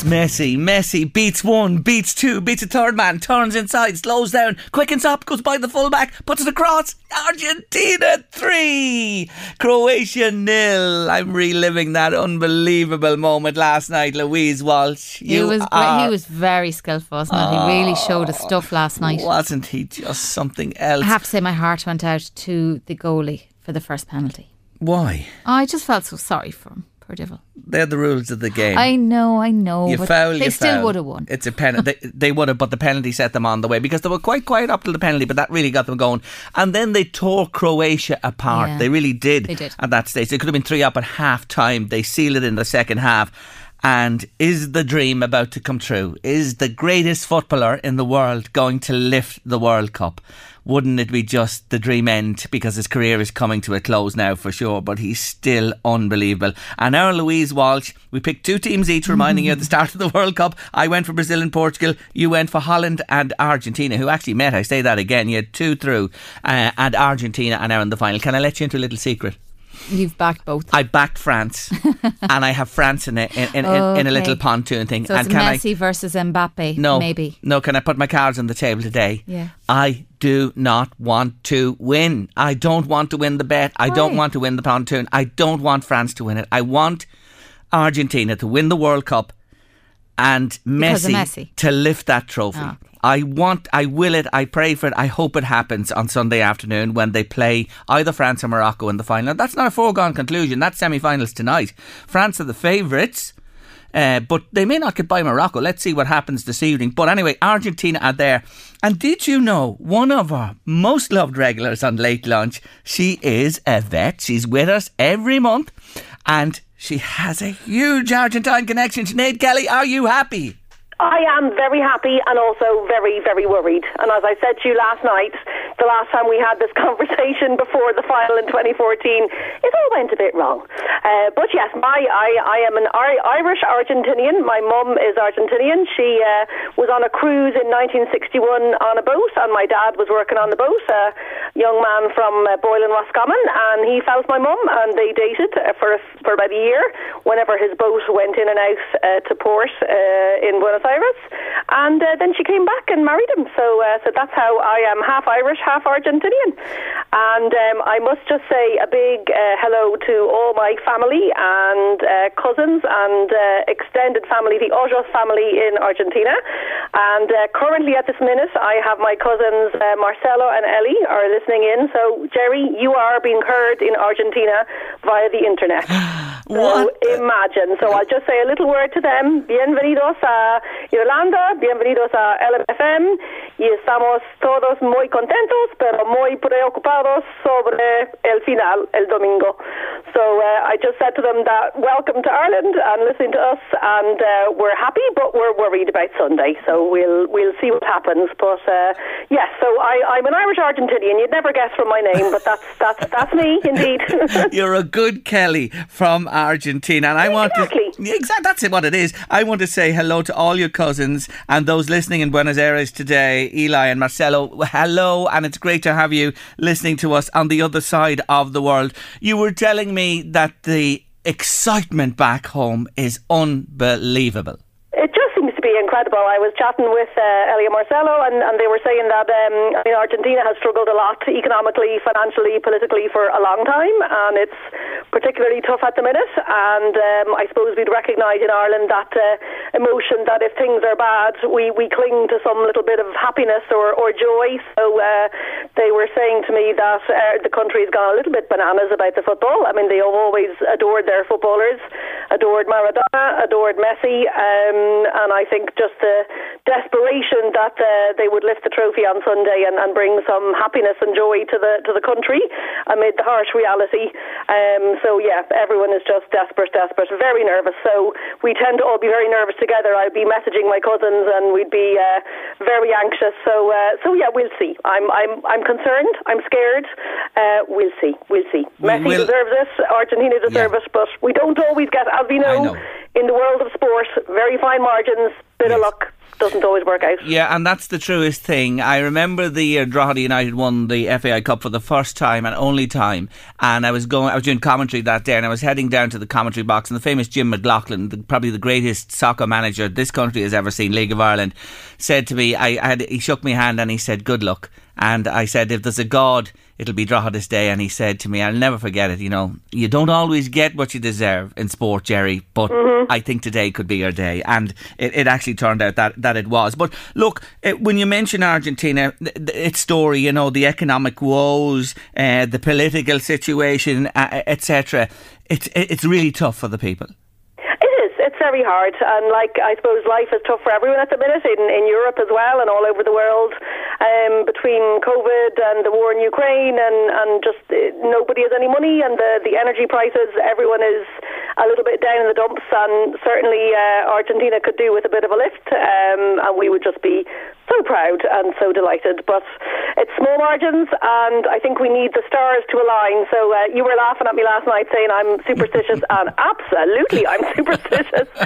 It's Messi. Messi beats one, beats two, beats a third man, turns inside, slows down, quickens up, goes by the fullback, puts it across. Argentina three, Croatia nil. I'm reliving that unbelievable moment last night. Louise Walsh, He you was are, he was very skillful, wasn't he? He really ah, showed his stuff last night. wasn't he just something else? I have to say, my heart went out to the goalie for the first penalty. Why? I just felt so sorry for him. Poor devil. They're the rules of the game. I know, I know. You but foul, they still would have won. It's a penalty. they, they would have, but the penalty set them on the way because they were quite quiet up to the penalty, but that really got them going. And then they tore Croatia apart. Yeah. They really did. They did. at that stage. They could have been three up at half time. They sealed it in the second half. And is the dream about to come true? Is the greatest footballer in the world going to lift the World Cup? Wouldn't it be just the dream end because his career is coming to a close now for sure, but he's still unbelievable. And our Louise Walsh, we picked two teams each, reminding you at the start of the World Cup. I went for Brazil and Portugal. You went for Holland and Argentina, who actually met. I say that again. You had two through, uh, and Argentina are now in the final. Can I let you into a little secret? You've backed both. I backed France, and I have France in a in, in, in, in a little pontoon thing. so and it's can Messi versus Mbappe. I? No, maybe. No, can I put my cards on the table today? Yeah. I do not want to win. I don't want to win the bet. I don't want to win the pontoon. I don't want France to win it. I want Argentina to win the World Cup and Messi, Messi. to lift that trophy. Okay. I want, I will it, I pray for it, I hope it happens on Sunday afternoon when they play either France or Morocco in the final. That's not a foregone conclusion. That's semi finals tonight. France are the favourites. Uh, but they may not get by Morocco. Let's see what happens this evening. But anyway, Argentina are there. And did you know one of our most loved regulars on Late Lunch? She is a vet. She's with us every month. And she has a huge Argentine connection. Sinead Kelly, are you happy? I am very happy and also very, very worried. And as I said to you last night, the last time we had this conversation before the final in 2014, it all went a bit wrong. Uh, but yes, my I, I am an Irish Argentinian. My mum is Argentinian. She uh, was on a cruise in 1961 on a boat, and my dad was working on the boat. A young man from uh, Boylan, Roscommon, and he felt my mum, and they dated uh, for for about a year. Whenever his boat went in and out uh, to port uh, in Buenos Aires, and uh, then she came back and married him. So, uh, so that's how I am half Irish, half Argentinian. And um, I must just say a big uh, hello to all my family and uh, cousins and uh, extended family, the Ojos family in Argentina. And uh, currently, at this minute, I have my cousins uh, Marcelo and Ellie are listening in. So, Jerry, you are being heard in Argentina via the internet. So What? imagine. So I'll just say a little word to them. Bienvenidos a Irlanda, bienvenidos a LMFM. Y estamos todos muy contentos, pero muy preocupados sobre el final, el domingo. So uh, I just said to them that welcome to Ireland and listening to us, and uh, we're happy, but we're worried about Sunday. So we'll we'll see what happens. But uh, yes, so I, I'm an Irish Argentinian. You'd never guess from my name, but that's that's that's me indeed. You're a good Kelly from Argentina, and I want Exactly. to exactly that's it, what it is. I want to say hello to all your cousins and those listening in Buenos Aires today, Eli and Marcelo. Hello, and it's great to have you listening to us on the other side of the world. You were telling me that the excitement back home is unbelievable. To be incredible. I was chatting with uh, Elia Marcelo, and, and they were saying that um, I mean, Argentina has struggled a lot economically, financially, politically for a long time, and it's particularly tough at the minute. And um, I suppose we'd recognise in Ireland that uh, emotion that if things are bad, we, we cling to some little bit of happiness or, or joy. So uh, they were saying to me that uh, the country's gone a little bit bananas about the football. I mean, they have always adored their footballers, adored Maradona, adored Messi, um, and I think just the desperation that uh, they would lift the trophy on Sunday and, and, bring some happiness and joy to the to the country amid the harsh reality. Um, so yeah, everyone is just desperate, desperate, very nervous. So we tend to all be very nervous together. I'd be messaging my cousins, and we'd be uh, very anxious. So uh, so yeah, we'll see. I'm I'm I'm concerned. I'm scared. Uh, we'll see. We'll see. Messi will. deserves it. Argentina deserves yeah. it, but we don't always get, as we know, know, in the world of sport, very fine margins, bit yes. of luck doesn't always work out. Yeah, and that's the truest thing. I remember the year Drogheda United won the FAI Cup for the first time and only time, and I was going, I was doing commentary that day, and I was heading down to the commentary box, and the famous Jim McLaughlin, the, probably the greatest soccer manager this country has ever seen, League of Ireland, said to me, I, I had, he shook my hand and he said, "Good luck." And I said, if there's a God, it'll be Drogheda's day. And he said to me, I'll never forget it. You know, you don't always get what you deserve in sport, Jerry, but mm-hmm. I think today could be your day. And it, it, actually turned out that, that it was. But look, when you mention Argentina, its story, you know, the economic woes, uh, the political situation, uh, etc., it's, it's really tough for the people very hard, and like I suppose life is tough for everyone at the minute in, in Europe as well, and all over the world. Um, between COVID and the war in Ukraine, and and just uh, nobody has any money, and the the energy prices, everyone is a little bit down in the dumps, and certainly uh, Argentina could do with a bit of a lift, um, and we would just be so proud and so delighted. But it's small margins, and I think we need the stars to align. So uh, you were laughing at me last night saying I'm superstitious, and absolutely I'm superstitious.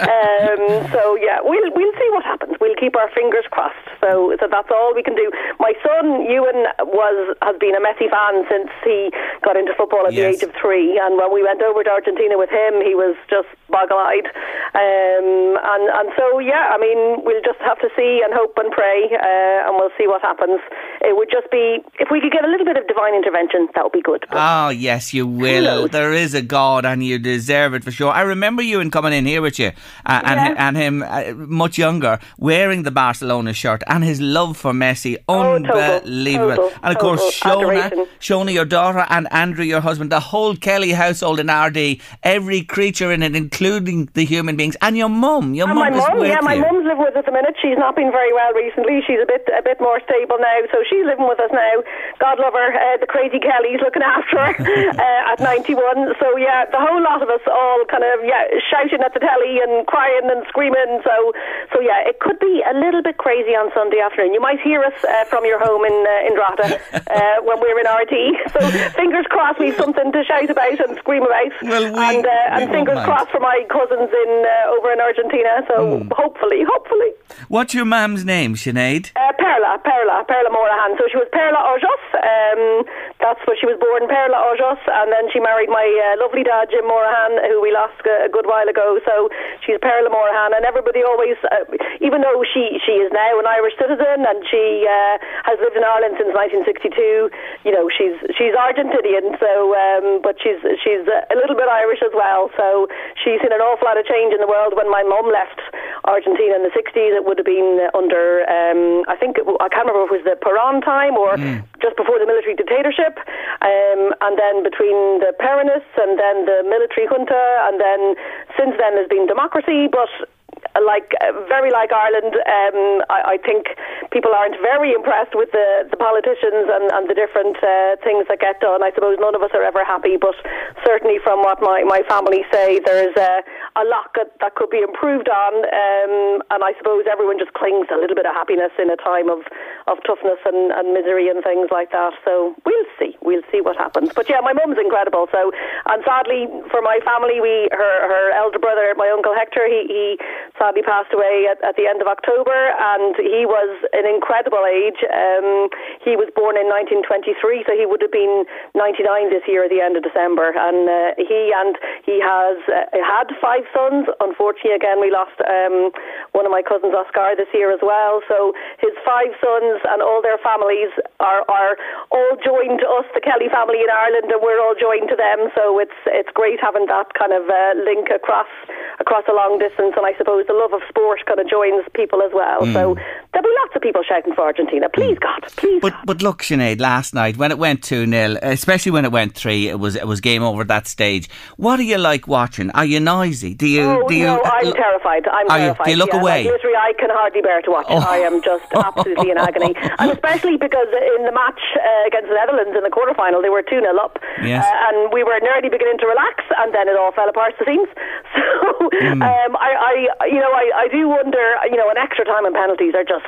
um, so yeah, we'll we'll see what happens. We'll keep our fingers crossed. So so that's all we can do. My son Ewan was has been a Messi fan since he got into football at yes. the age of three, and when we went over to Argentina with him, he was just boggle-eyed. Um, and and so yeah, I mean we'll just have to see and hope and pray, uh, and we'll see what happens. It would just be if we could get a little bit of divine intervention, that would be good. oh yes, you will. There is a God, and you deserve it for sure. I remember you and coming in here with you, uh, and yeah. and him uh, much younger, wearing the Barcelona shirt, and his love for Messi, oh, unbelievable. Total, total, and of course, Shona, Shona, your daughter, and Andrew, your husband, the whole Kelly household in Ardee, every creature in it, including the human beings, and your mum. Your mum is with yeah, you. my mum's living with us a minute. She's not been very well recently. She's a bit a bit more stable now, so she's living with us now. God love her. Uh, the crazy Kelly's looking after her uh, at 91. So yeah, the whole lot of us all kind of yeah shouting at the telly and crying and screaming. So so yeah, it could be a little bit crazy on Sunday afternoon. You might hear us uh, from your home in uh, in Drogheda uh, when we're in Ardee. So fingers crossed we've something to shout about and scream about. Well, we, and, uh, and fingers crossed for my cousins in over in Argentina. So mm. hopefully, hopefully. What's your mum's name, Sinead? Uh, Perla, Perla, Perla Morahan. So she was Perla Ojos. Um, that's where she was born, Perla Ojos, and then she married my uh, lovely dad, Jim Morahan, who we lost a, a, good while ago. So she's Perla Morahan, and everybody always, uh, even though she she is now an Irish citizen and she uh, has lived in Ireland since 1962, you know she's she's Argentinian. So, um, but she's she's a little bit Irish as well. So she's seen an awful lot of change in the world. When my mum left Argentina in the 60s, it would have been under um, I think it, I can't remember if it was the Perón time or mm. just before the military dictatorship, um, and then between the Peronists and then the military junta, and then since then there's been democracy, but like uh, very like Ireland. Um, I, I, think people aren't very impressed with the, the politicians and, and the different uh, things that get done. I suppose none of us are ever happy, but certainly from what my, my family say, there's a, a lot that, that could be improved on. Um, and I suppose everyone just clings a little bit of happiness in a time of, of toughness and, and misery and things like that. So we'll see. We'll see what happens. But yeah, my mum's incredible. So and sadly for my family, we her her elder brother, my uncle Hector, he, he sadly passed away at, at the end of October, and he was an incredible age. Um, he was born in 1923, so he would have been 99 this year at the end of December, and uh, he and he has uh, had five sons. Unfortunately, again, we lost um, one of my cousins, Oscar, this year as well. So his five sons and all their families are, are all joined to us, the Kelly family in Ireland, and we're all joined to them. So it's it's great having that kind of uh, link across across a long distance. And I suppose the love of sport kind of joins people as well. Mm. So there'll be lots of people shouting for Argentina. Please, mm. God, please. But God. but look, Sinead, last night when it went two 0 especially when it went three, it was it was game over at that stage. What are you like watching? Are you noisy? Do you? Oh, do you? No, I'm terrified. I'm terrified. You, you look yeah, away? Like, literally, I can hardly bear to watch it. Oh. I am just absolutely in agony, and especially because in the match uh, against the Netherlands in the quarterfinal, they were two 0 up, yes. uh, and we were nearly beginning to relax, and then it all fell apart. The seams. So mm. um, I, I, you know, I, I do wonder. You know, an extra time and penalties are just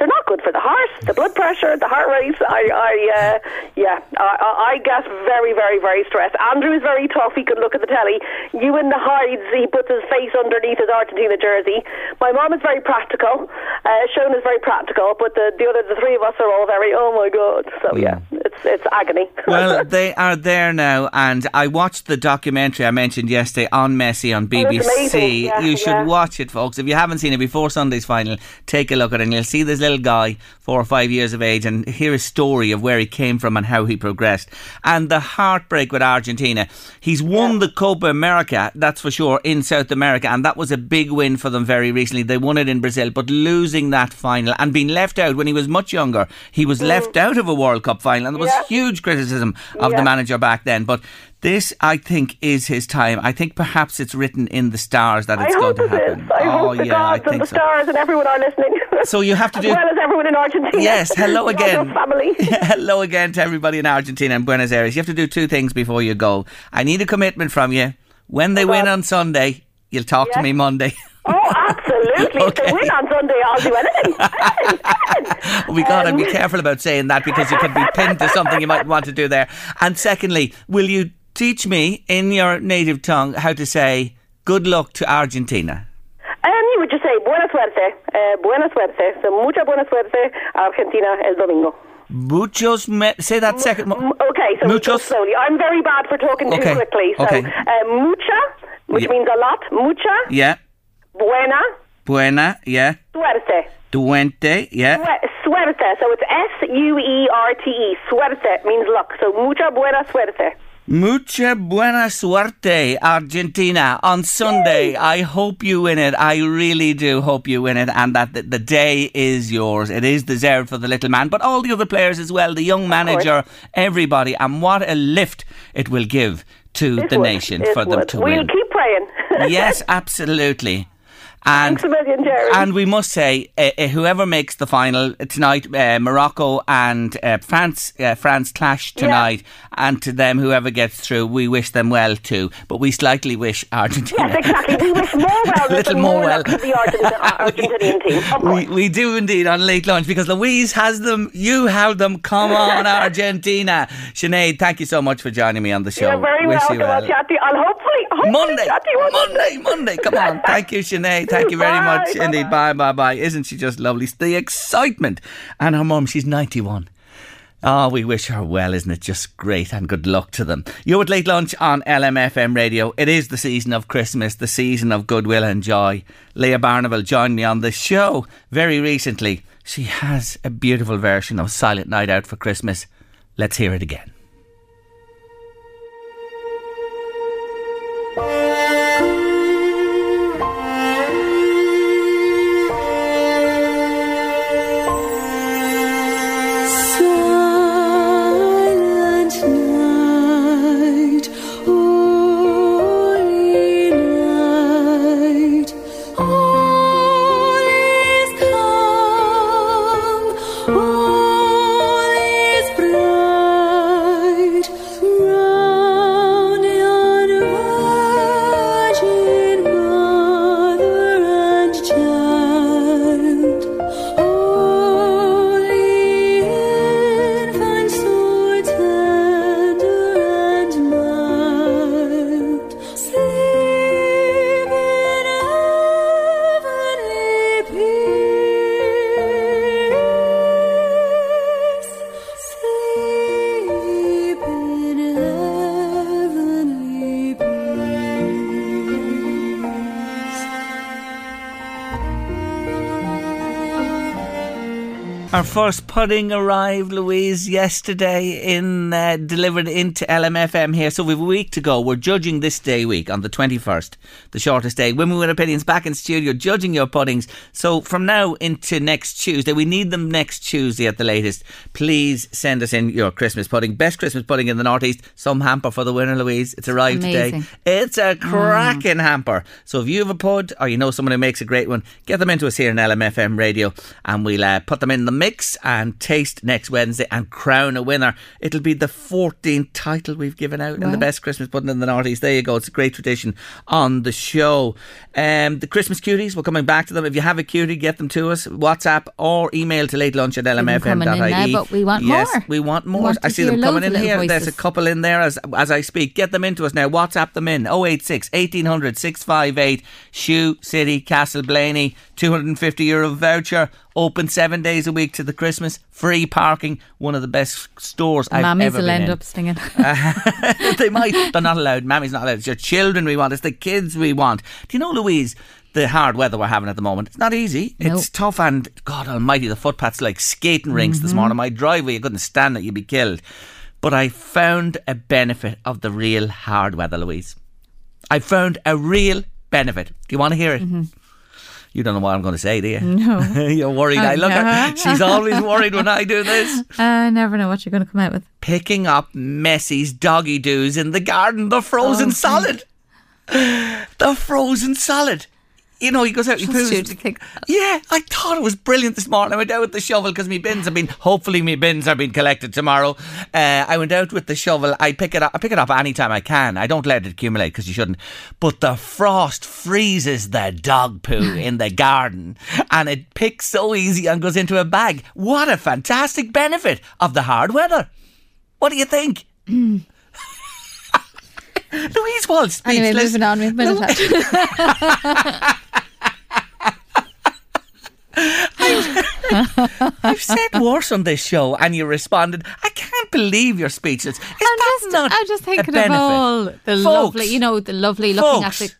they're not good for the heart, the blood pressure, the heart rate. I, I uh, yeah, I, I get very, very, very stressed. Andrew is very tough. He could look at the telly. You in the hides. He puts his face underneath his Argentina jersey. My mom is very practical. Uh, Sean is very practical, but the, the other, the three of us are all very, oh my god. So yeah, mm. it's it's agony. well, they are there now, and I watched the documentary I mentioned yesterday on Messi on BBC. Oh, yeah, you should yeah. watch it, folks. If you haven't seen it before Sunday's final, take a look at it, and you'll see this little guy, four or five years of age, and hear his story of where he came from and how he progressed, and the heartbreak with Argentina. He's won yeah. the Copa America, that's for sure, in South America, and that was a big win for them very recently. They won it in Brazil, but losing that final and being left out when he was much younger, he was mm. left out of a World Cup final, and there was huge criticism of yeah. the manager back then. But this, I think, is his time. I think perhaps it's written in the stars that it's I going to happen. Is. I oh, hope the yeah, gods and the so. stars and everyone are listening. So you have to do as well as everyone in Argentina. Yes, hello again. family. hello again to everybody in Argentina and Buenos Aires. You have to do two things before you go. I need a commitment from you. When they oh, win on Sunday, you'll talk yes. to me Monday. Oh, absolutely. okay. If they win on Sunday, I'll do anything. we got to be careful about saying that because you could be pinned to something you might want to do there. And secondly, will you teach me in your native tongue how to say good luck to Argentina? Um, you would just say buena suerte, uh, buena suerte. So mucha buena suerte, Argentina el domingo. Muchos, me- say that second. M- okay, so muchos. slowly. I'm very bad for talking okay. too quickly. So, okay. uh, mucha, which yeah. means a lot. Mucha. Yeah. Buena. Buena. Yeah. Suerte. Duente. Yeah. Suerte. So it's S U E R T E. Suerte means luck. So mucha buena suerte. Mucha buena suerte, Argentina, on Sunday. I hope you win it. I really do hope you win it and that the, the day is yours. It is deserved for the little man, but all the other players as well, the young manager, everybody. And what a lift it will give to it the would. nation it for them to we'll win. We'll keep praying. yes, absolutely. And, Thanks a million, Jerry. And we must say, uh, uh, whoever makes the final tonight, uh, Morocco and uh, France, uh, France clash tonight, yeah. and to them, whoever gets through, we wish them well too. But we slightly wish Argentina. Yes, exactly. We wish more well. a little more, more well to the Argentinian team. We, we do indeed on late lunch because Louise has them. You have them. Come on, Argentina. Sinead, thank you so much for joining me on the show. You're very wish welcome. You well. I'll chat to you. I'll hopefully, hopefully Monday, chat to you Monday, Monday. Come on. Thank you, Sinead. Thank you very Bye, much bye, indeed. Bye, bye, bye. Isn't she just lovely? The excitement. And her mum, she's 91. Oh, we wish her well, isn't it? Just great and good luck to them. You're at Late Lunch on LMFM Radio. It is the season of Christmas, the season of goodwill and joy. Leah Barnable joined me on the show very recently. She has a beautiful version of Silent Night Out for Christmas. Let's hear it again. First pudding arrived, Louise, yesterday in uh, delivered into LMFM here. So we've a week to go. We're judging this day week on the 21st, the shortest day. Women with Opinions back in studio judging your puddings. So from now into next Tuesday, we need them next Tuesday at the latest. Please send us in your Christmas pudding. Best Christmas pudding in the Northeast. Some hamper for the winner, Louise. It's arrived Amazing. today. It's a cracking hamper. So if you have a pud or you know someone who makes a great one, get them into us here in LMFM radio and we'll uh, put them in the mix and taste next Wednesday and crown a winner. It'll be the 14th title we've given out in the best Christmas pudding in the Northeast. There you go. It's a great tradition on the show. Um, the Christmas cuties, we're coming back to them. If you have a cutie, get them to us. WhatsApp or email to late lunch at lmfm.ie. but we want yes, more. we want We more. want I see them coming in here. little There's a couple in there as as I speak. Get them into us now. WhatsApp them in 086 1800 658 Shoe City Castleblayney 250 euro voucher. Open seven days a week to the Christmas. Free parking. One of the best stores I've Mammies ever will been end in. up singing. they might. They're not allowed. Mammy's not allowed. It's your children we want. It's the kids we want. Do you know, Louise? The hard weather we're having at the moment. It's not easy. No. It's tough, and God Almighty, the footpaths like skating rinks Mm-hmm. this morning. My driveway, you couldn't stand it. You'd be killed. But I found a benefit of the real hard weather, Louise. I found a real benefit. Do you want to hear it? You don't know what I'm going to say, do you? No. You're worried. I look at She's always worried when I do this. I never know what you're going to come out with. picking up Messi's doggy doos in the garden, the frozen Oh, solid. The frozen solid. You know, he goes out, he poos. you to think. Yeah, I thought it was brilliant this morning. I went out with the shovel because my bins have been, hopefully, my bins are being collected tomorrow. Uh, I went out with the shovel. I pick it up. I pick it up anytime I can. I don't let it accumulate because you shouldn't. But the frost freezes the dog poo in the garden, and it picks so easy and goes into a bag. What a fantastic benefit of the hard weather! What do you think? Louise Walsh speechless. Anyway, moving on. We've been attached. I've said worse on this show, and you responded, "I can't believe you're speechless." Is I'm that just, not I'm just thinking of all the Folks, lovely, you know, the lovely looking Folks. at the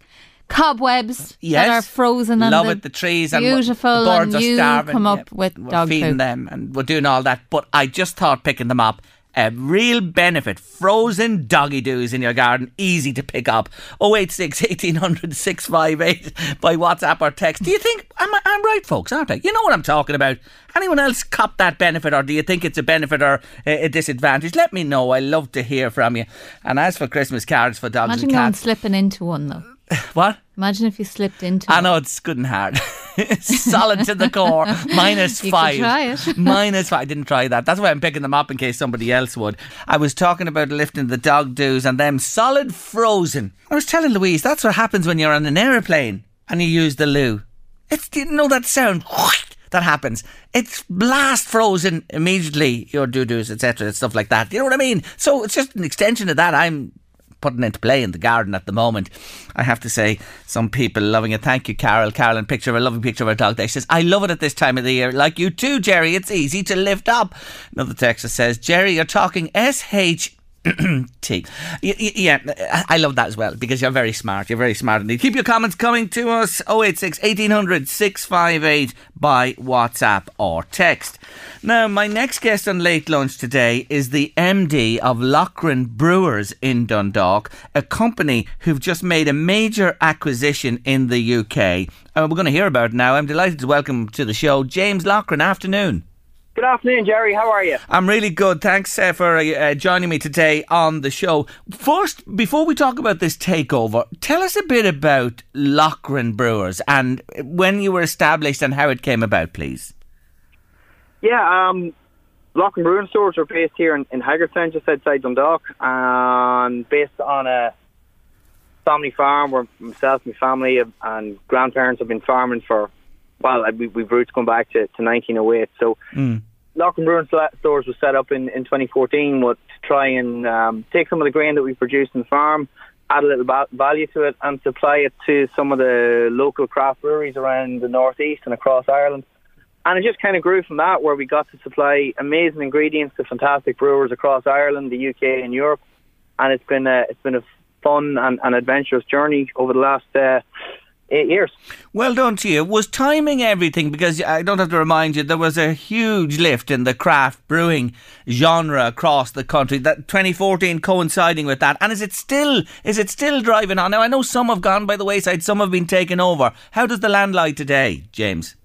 cobwebs Yes, that are frozen and love the it. The trees and beautiful, the birds and are you starving. come yeah. up with we're dog feeding poo. them, and we're doing all that. But I just thought picking them up. A real benefit. Frozen doggy doos in your garden, easy to pick up. 086 1800 658 by WhatsApp or text. Do you think I'm, I'm right, folks, aren't I? You know what I'm talking about. Anyone else cop that benefit, or do you think it's a benefit or a, a disadvantage? Let me know. I love to hear from you. And as for Christmas cards for dogs Imagine and cats, slipping into one though. what? Imagine if you slipped into I know it's good and hard. Solid to the core. Minus You could five. try it. Minus five. I didn't try that. That's why I'm picking them up in case somebody else would. I was talking about lifting the dog doos and them solid frozen. I was telling Louise that's what happens when you're on an aeroplane and you use the loo. It's do you know that sound that happens. It's blast frozen immediately. Your doo doos, etc., and stuff like that. You know what I mean? So it's just an extension of that. I'm putting into play in the garden at the moment. I have to say, some people loving it. Thank you, Carol. Carolyn, picture of a lovely picture of her dog there. She says, I love it at this time of the year. Like you too, Jerry. It's easy to lift up. Another texter says, Jerry, you're talking SH. T. Y- Yeah, I love that as well because you're very smart. You're very smart indeed. Keep your comments coming to us 086 1800 658 by WhatsApp or text. Now, my next guest on Late Lunch today is the MD of Loughran Brewers in Dundalk, a company who've just made a major acquisition in the UK. And uh, we're going to hear about it now. I'm delighted to welcome to the show James Loughran. Afternoon. Good afternoon, Jerry. How are you? I'm really good. Thanks uh, for uh, joining me today on the show. First, before we talk about this takeover, tell us a bit about Loughran Brewers and when you were established and how it came about, please. Yeah, um, Loughran Brewing stores are based here in, in Haggardstown, just outside Dundalk, and based on a family farm where myself, my family, and grandparents have been farming for, well, we, we've roots going back to, to 1908. So, Mm. Loughran Brewing stores was set up in, in 2014 with, to try and um, take some of the grain that we produce in the farm, add a little ba- value to it, and supply it to some of the local craft breweries around the northeast and across Ireland. And it just kind of grew from that, where we got to supply amazing ingredients to fantastic brewers across Ireland, the UK, and Europe. And it's been a it's been a fun and, and adventurous journey over the last uh, eight years. Well done to you. Was timing everything? Because I don't have to remind you, there was a huge lift in the craft brewing genre across the country. That 2014 coinciding with that, and is it still is it still driving on? Now I know some have gone by the wayside, some have been taken over. How does the land lie today, James?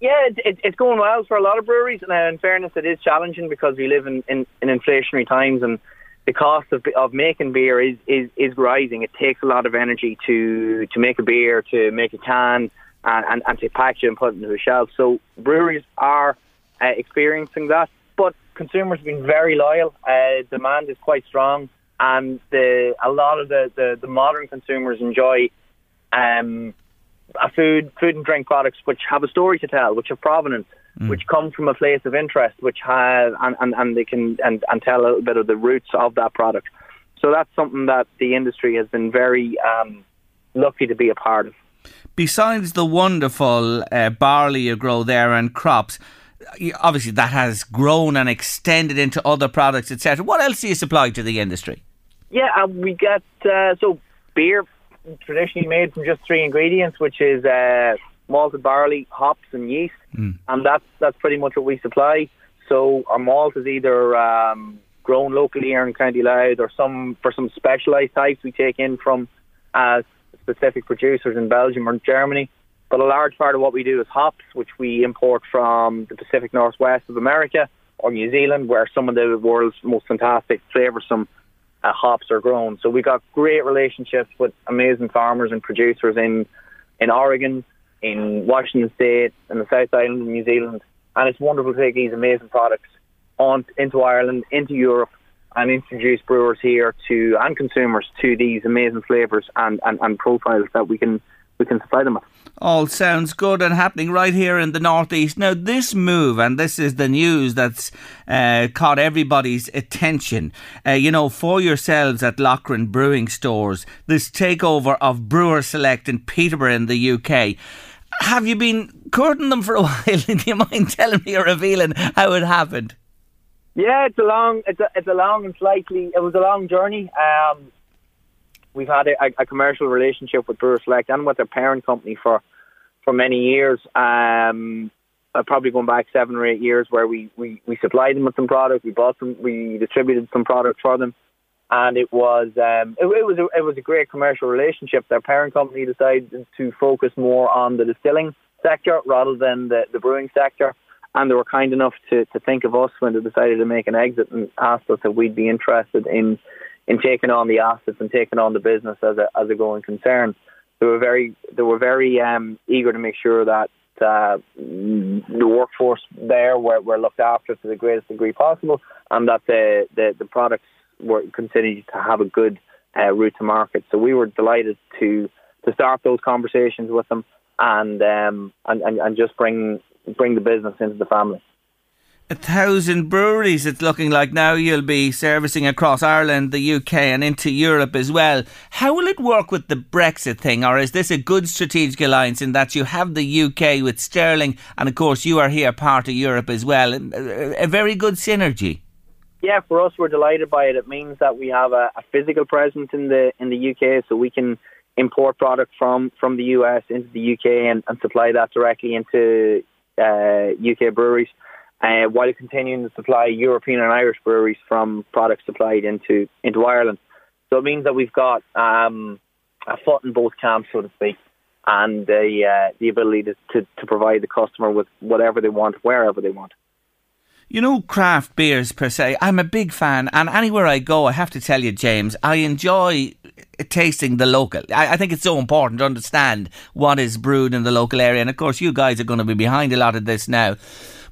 Yeah, it, it, it's going well for a lot of breweries. Now, in fairness, it is challenging because we live in, in, in inflationary times and the cost of, of making beer is, is, is rising. It takes a lot of energy to, to make a beer, to make a can, and, and, and to package it and put it into a shelf. So breweries are uh, experiencing that, but consumers have been very loyal. Uh, demand is quite strong, and the, a lot of the, the, the modern consumers enjoy um, a food, food and drink products which have a story to tell, which have provenance, mm. which come from a place of interest, which has and, and, and they can and, and tell a little bit of the roots of that product. So that's something that the industry has been very um, lucky to be a part of. Besides the wonderful uh, barley you grow there and crops, obviously that has grown and extended into other products, etc. What else do you supply to the industry? Yeah, uh, we get uh, so beer traditionally made from just three ingredients, which is uh, malted barley, hops, and yeast, mm. and that's that's pretty much what we supply. So our malt is either um, grown locally here in County Louth, or some for some specialised types we take in from uh, specific producers in Belgium or Germany. But a large part of what we do is hops, which we import from the Pacific Northwest of America or New Zealand, where some of the world's most fantastic, flavoursome uh, hops are grown. So we've got great relationships with amazing farmers and producers in in Oregon, in Washington State, and the South Island of New Zealand, and it's wonderful to take these amazing products on into Ireland, into Europe, and introduce brewers here to and consumers to these amazing flavours and, and, and profiles that we can we can supply them with. All sounds good and happening right here in the northeast. Now, this move, and this is the news that's uh, caught everybody's attention. Uh, you know, for yourselves at Loughran Brewing Stores, this takeover of Brewer Select in Peterborough in the UK. Have you been courting them for a while? Do you mind telling me or revealing how it happened? Yeah, it's a long, it's a, it's a long and slightly, it was a long journey. Um, we've had a, a, commercial relationship with Brewer Select and with their parent company for for many years. Um, uh, probably going back seven or eight years, where we, we, we supplied them with some product, we bought them, we distributed some product for them, and it was um, it, it was a, it was a great commercial relationship. Their parent company decided to focus more on the distilling sector rather than the, the brewing sector. And they were kind enough to, to think of us when they decided to make an exit and asked us if we'd be interested in in taking on the assets and taking on the business as a as a going concern. They were very they were very um, eager to make sure that uh, the workforce there were, were looked after to the greatest degree possible, and that the the, the products were continued to have a good uh, route to market. So we were delighted to to start those conversations with them and um, and, and, and just bring bring the business into the family a thousand breweries it's looking like now you'll be servicing across Ireland, the UK and into Europe as well. How will it work with the Brexit thing or is this a good strategic alliance in that you have the UK with Sterling and of course you are here part of Europe as well. A, very good synergy. Yeah, for us we're delighted by it. It means that we have a, a physical presence in the in the UK so we can import product from, from the US into the UK and, and supply that directly into uh, UK breweries uh, while continuing to supply European and Irish breweries from products supplied into into Ireland. So it means that we've got um, a foot in both camps, so to speak, and the uh, the ability to, to, to provide the customer with whatever they want, wherever they want. You know, craft beers per se, I'm a big fan, and anywhere I go, I have to tell you, James, I enjoy tasting the local. I, I, think it's so important to understand what is brewed in the local area, and of course, you guys are going to be behind a lot of this now.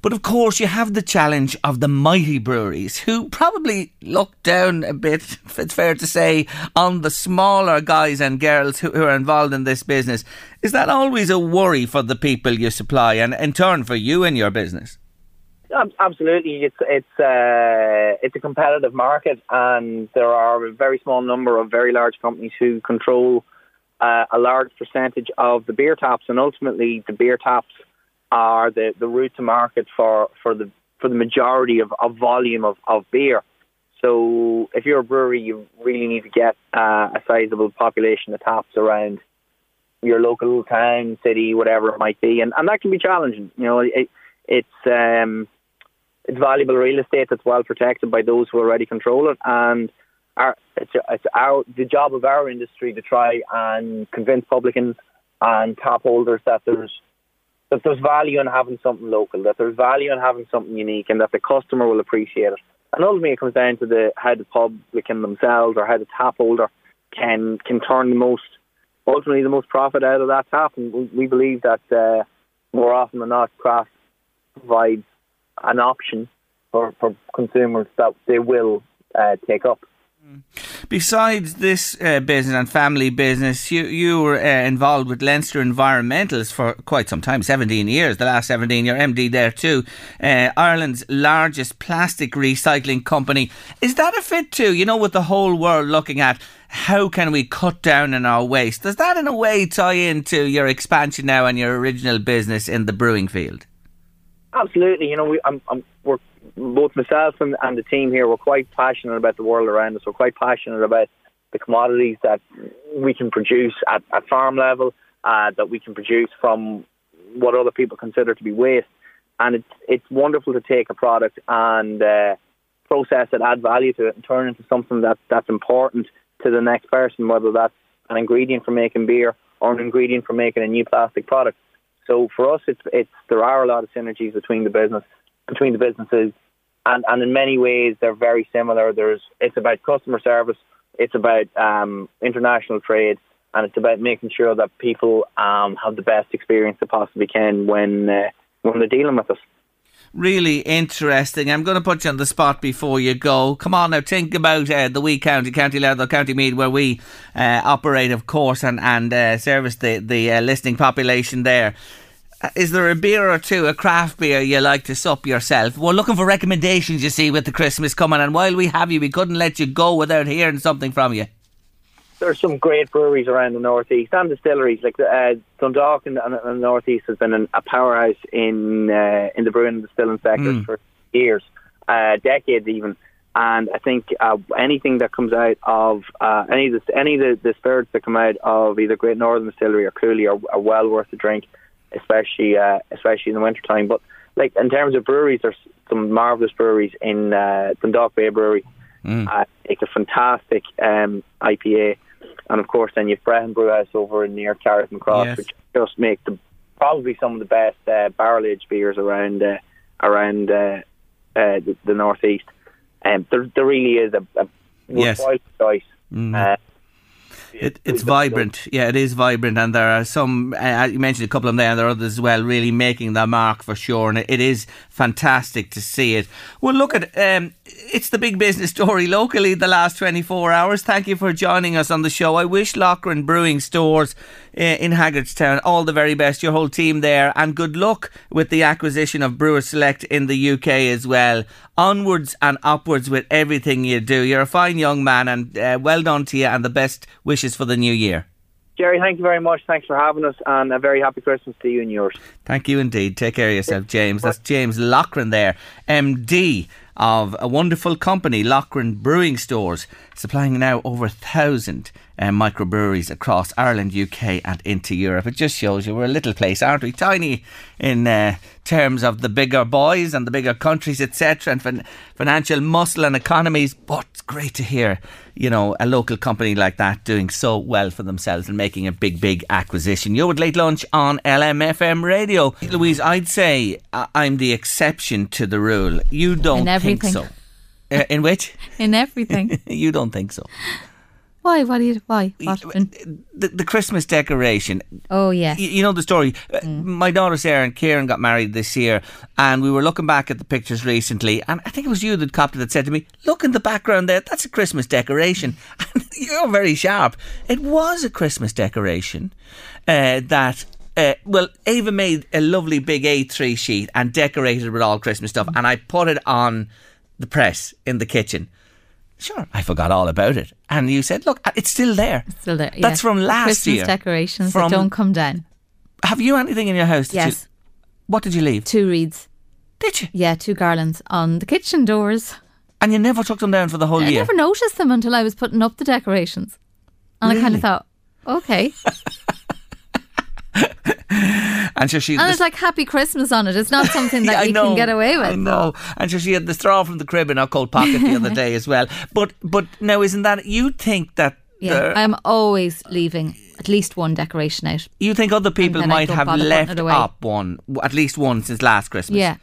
But of course, you have the challenge of the mighty breweries who probably look down a bit, if it's fair to say, on the smaller guys and girls who, who are involved in this business. Is that always a worry for the people you supply and in turn for you and your business? Absolutely, it's it's uh, it's a competitive market, and there are a very small number of very large companies who control uh, a large percentage of the beer taps, and ultimately the beer taps are the, the route to market for, for the for the majority of, of volume of, of beer. So if you're a brewery, you really need to get uh, a sizable population of taps around your local town, city, whatever it might be, and and that can be challenging. You know, it, it's um, it's valuable real estate that's well protected by those who already control it, and our, it's, it's our the job of our industry to try and convince publicans and tap holders that there's that there's value in having something local, that there's value in having something unique, and that the customer will appreciate it. And ultimately, it comes down to the how the publican themselves or how the tap holder can can turn the most ultimately the most profit out of that tap. And we, we believe that uh, more often than not, craft provides an option for, for consumers that they will uh, take up. Besides this uh, business and family business, you you were uh, involved with Leinster Environmentals for quite some time, 17 years, the last 17, you're MD there too, uh, Ireland's largest plastic recycling company. Is that a fit too, you know, with the whole world looking at how can we cut down on our waste? Does that in a way tie into your expansion now and your original business in the brewing field? Absolutely. You know, we, I'm, I'm, we're both myself and, and the team here. We're quite passionate about the world around us. We're quite passionate about the commodities that we can produce at, at farm level, uh, that we can produce from what other people consider to be waste. And it's it's wonderful to take a product and uh, process it, add value to it, and turn it into something that that's important to the next person, whether that's an ingredient for making beer or an ingredient for making a new plastic product. So for us, it's it's there are a lot of synergies between the business between the businesses, and and in many ways they're very similar. There's it's about customer service, it's about um, international trade, and it's about making sure that people um, have the best experience they possibly can when uh, when they're dealing with us really interesting. I'm going to put you on the spot before you go. Come on now, think about uh, the wee county, County Louth, County Meath, where we uh, operate, of course, and and uh, service the the uh, listening population there. Uh, there a beer or two, a craft beer you like to sup yourself? We're looking for recommendations, you see, with the Christmas coming, and while we have you, we couldn't let you go without hearing something from you there's some great breweries around the northeast and distilleries. Like uh, Dundalk in, in, the northeast has been an, a powerhouse in uh, in the brewing and distilling sector mm. for years, uh, decades even. And I think uh, anything that comes out of uh, any of the any of the, the spirits that come out of either Great Northern Distillery or Cooley are, are well worth a drink, especially uh, especially in the winter time. But like in terms of breweries, there's some marvelous breweries in uh, Dundalk Bay Brewery. Mm. Uh, it's a fantastic um, IPA and of course, then you've Brehon Brewhouse over near Carrickmacross, yes. which just make the probably some of the best uh, barrel aged beers around uh, around uh, uh, the, the northeast. And um, there, there really is a, a yes. choice. Mm. It, it's vibrant, yeah, it is vibrant, and there are some. Uh, you mentioned a couple of them there, and there are others as well, really making their mark for sure, and it, it is fantastic to see it. Well, look at um, it's the big business story locally the last twenty four hours. Thank you for joining us on the show. I wish Loughran Brewing Stores uh, in Haggardstown all the very best, your whole team there, and good luck with the acquisition of Brewer Select in the UK as well onwards and upwards with everything you do. You're a fine young man, and uh, well done to you, and the best wishes for the new year. Jerry, thank you very much. Thanks for having us, and a very happy Christmas to you and yours. Thank you indeed. Take care of yourself, James. That's James Loughran there, MD of a wonderful company, Loughran Brewing Stores, supplying now over a thousand uh, microbreweries across Ireland, UK, and into Europe. It just shows you we're a little place, aren't we? Tiny in uh, terms of the bigger boys and the bigger countries, etc., and fin- financial muscle and economies. But it's great to hear, you know, a local company like that doing so well for themselves and making a big, big acquisition. You're with Late Lunch on LMFM Radio. Louise, I'd say uh, I'm the exception to the rule. You don't think so. Uh, in which? in everything. you don't think so. Why? What do you? Why? What? The, the Christmas decoration. Oh yeah. You, you know the story. Uh, mm. My daughter Sarah and Kieran got married this year, and we were looking back at the pictures recently, and I think it was you that copped it that said to me, "Look in the background there. That's a Christmas decoration." you're very sharp. It was a Christmas decoration uh, that uh, well, Ava made a lovely big A3 sheet and decorated it with all Christmas stuff, and I put it on the press in the kitchen. Sure, I forgot all about it. And you said, look, it's still there. It's still there. That's from last Christmas year. Christmas decorations from, that don't come down. Have you anything in your house? Yes. You, what did you leave? Two reeds. Did you? Yeah, two garlands on the kitchen doors. And you never took them down for the whole I year? I never noticed them until I was putting up the decorations. And really? I kind of thought, okay. And so she And it's like Happy Christmas on it. It's not something that Yeah, I you know, can get away with. I know. And so she had the straw from the crib in her coat pocket the other day as well. But but now isn't that you think that Yeah, I'm always leaving at least one decoration out. you think other people might have left away. up one at least one since last Christmas. Yeah.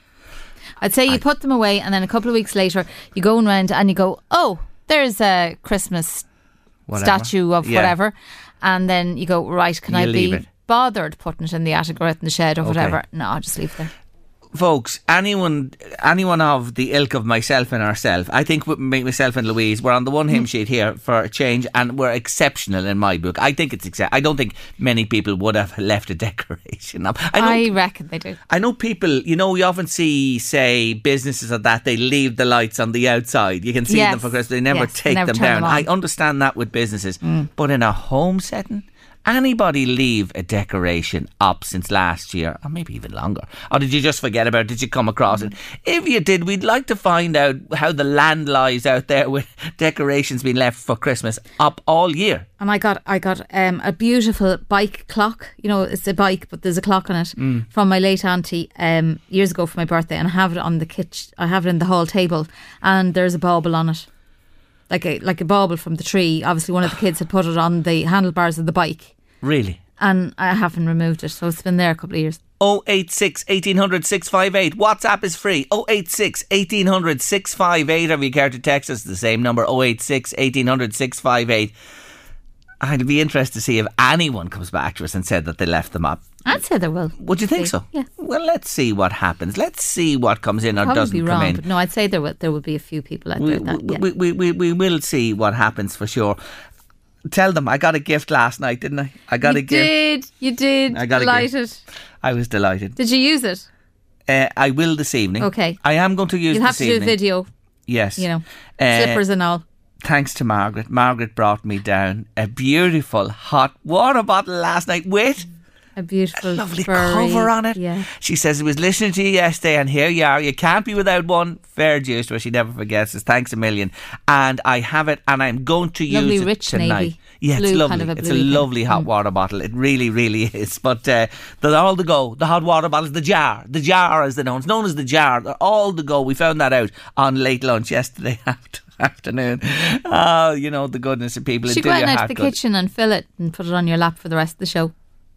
I'd say you put them away and then a couple of weeks later you go around and you go, oh, there's a Christmas Whatever. statue of Yeah. whatever. And then you go, right, can You I leave be it. Bothered putting it in the attic or out in the shed or Okay. whatever? No, I'll just leave it there. folks, anyone, anyone of the ilk of myself and ourselves, I think myself and Louise, we're on the one hymn Mm. sheet here for a change, and we're exceptional in my book. I think it's exce- I don't think many people would have left a decoration up. I know. I reckon they do. I know people, you know, we often see, say, businesses or that, they leave the lights on the outside. You can see Yes. them for Christmas. They never Yes, take never them down. them I. Mm. understand that with businesses. But in a home setting, anybody leave a decoration up since last year, or maybe even longer? Or did you just forget about it? Did you come across it? If you did, we'd like to find out how the land lies out there with decorations being left for Christmas up all year. And I got I got um, a beautiful bike clock. You know, it's a bike, but there's a clock on it Mm. from my late auntie um, years ago for my birthday, and I have it on the kitchen. I have it in the hall table, and there's a bauble on it, like a like a bauble from the tree. Obviously, one of the kids had put it on the handlebars of the bike, Really? and I haven't removed it, so it's been there a couple of years. 086 1800 658. WhatsApp is free. 086 1800 658. If you care to text us, the same number 086 1800 658. I'd be interested to see if anyone comes back to us and said that they left them up. I'd say there will. Would you think so? Yeah. Well, let's see what happens. Let's see what comes in or Probably doesn't be come in. but no, I'd say there will there will be a few people out we, there that yeah. we, we, we, we will see what happens for sure. Tell them I got a gift last night, didn't I? I got you a gift. You did, you did. I got a gift. Delighted. I was delighted. Did you use it? Uh, I will this evening. Okay. I am going to use it. You'll have to do a video, Yes. you know, Uh, slippers and all. thanks to Margaret. Margaret brought me down a beautiful hot water bottle last night with A beautiful, lovely furry- cover on it. Yeah. She says, I was listening to you yesterday and here you are. You can't be without one. Fair dues where her. She never forgets us. Thanks a million. And I have it and I'm going to Lovely use it rich tonight. navy. Yeah, it's lovely. kind of a it's a lovely hot Mm. water bottle. It really, really is. But uh, they're all the go. The hot water bottles, the jar. The jar, as they know. It's known as the jar. They're all the go. We found that out on late lunch yesterday after, afternoon. Oh, you know, the goodness of people. She go into the good. kitchen and fill it and put it on your lap for the rest of the show.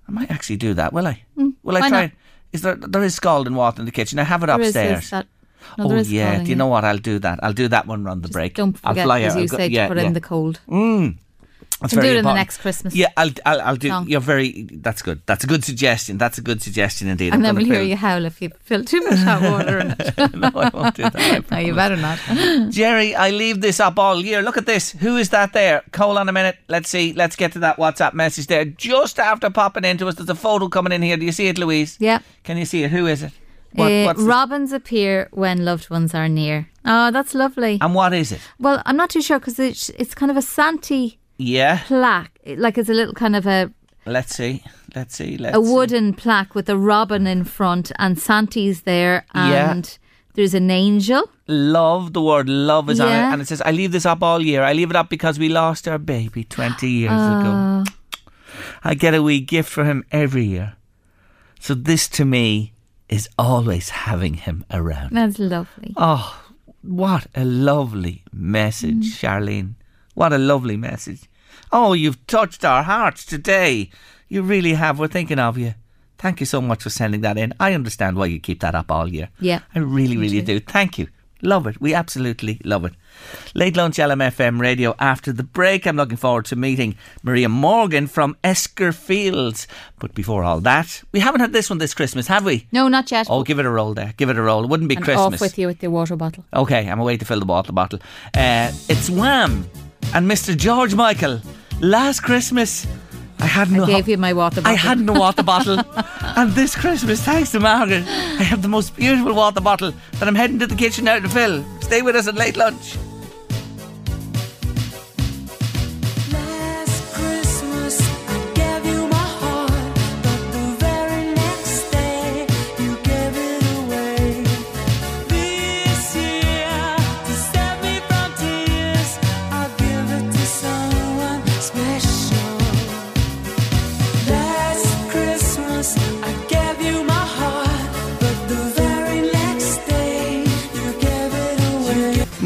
I might actually do that, will I? Mm. will I try? not? Is there there is scalding water in the kitchen? I have it There is upstairs. this, that, no, oh is yeah, do you know what? I'll do that. I'll do that one round the Just break. Don't I'll forget, fly as out. you I'll go- say, yeah, to put it yeah. in the cold. Mm. That's Can do very it in the next Christmas. Yeah, I'll, I'll, I'll do. song. You're very. That's good. That's a good suggestion. That's a good suggestion indeed. And I'm then we'll hear you howl if you fill too much hot water in it. no, I won't do that. No, you better not. Jerry, I leave this up all year. Look at this. Who is that there? Hold on a minute. Let's see. Let's get to that WhatsApp message there. Just after popping into us, there's a photo coming in here. Do you see it, Louise? Yeah. Can you see it? Who is it? What, Uh, robins appear when loved ones are near. Oh, that's lovely. and what is it? well, I'm not too sure because it's, it's kind of a Santi Yeah. plaque. Like it's a little kind of a, Let's see. Let's see. Let's a see. wooden plaque with a robin in front and Santi's there Yeah. and there's an angel. Love, the word love is on it. And it says, I leave this up all year. I leave it up because we lost our baby 20 years Oh. ago. Ah. I get a wee gift for him every year. So this to me is always having him around. That's lovely. Oh, what a lovely message, mm-hmm. Charlene. What a lovely message. Oh, you've touched our hearts today. You really have. We're thinking of you. Thank you so much for sending that in. I understand why you keep that up all year. Yeah. I really, really do. Thank you. Love it. We absolutely love it. Late lunch LMFM radio after the break. I'm looking forward to meeting Maria Morgan from Eskerfields. But before all that, we haven't had this one this Christmas, have we? No, not yet. Oh, give it a roll there. Give it a roll. It wouldn't be and Christmas. off with you with the water bottle. Okay, I'm away to fill the water bottle. Uh, it's Wham and Mr. George Michael. Last Christmas, I had no. I gave you my water bottle. I had no water bottle, and this Christmas, thanks to Margaret, I have the most beautiful water bottle that I'm heading to the kitchen now to fill. Stay with us at late lunch.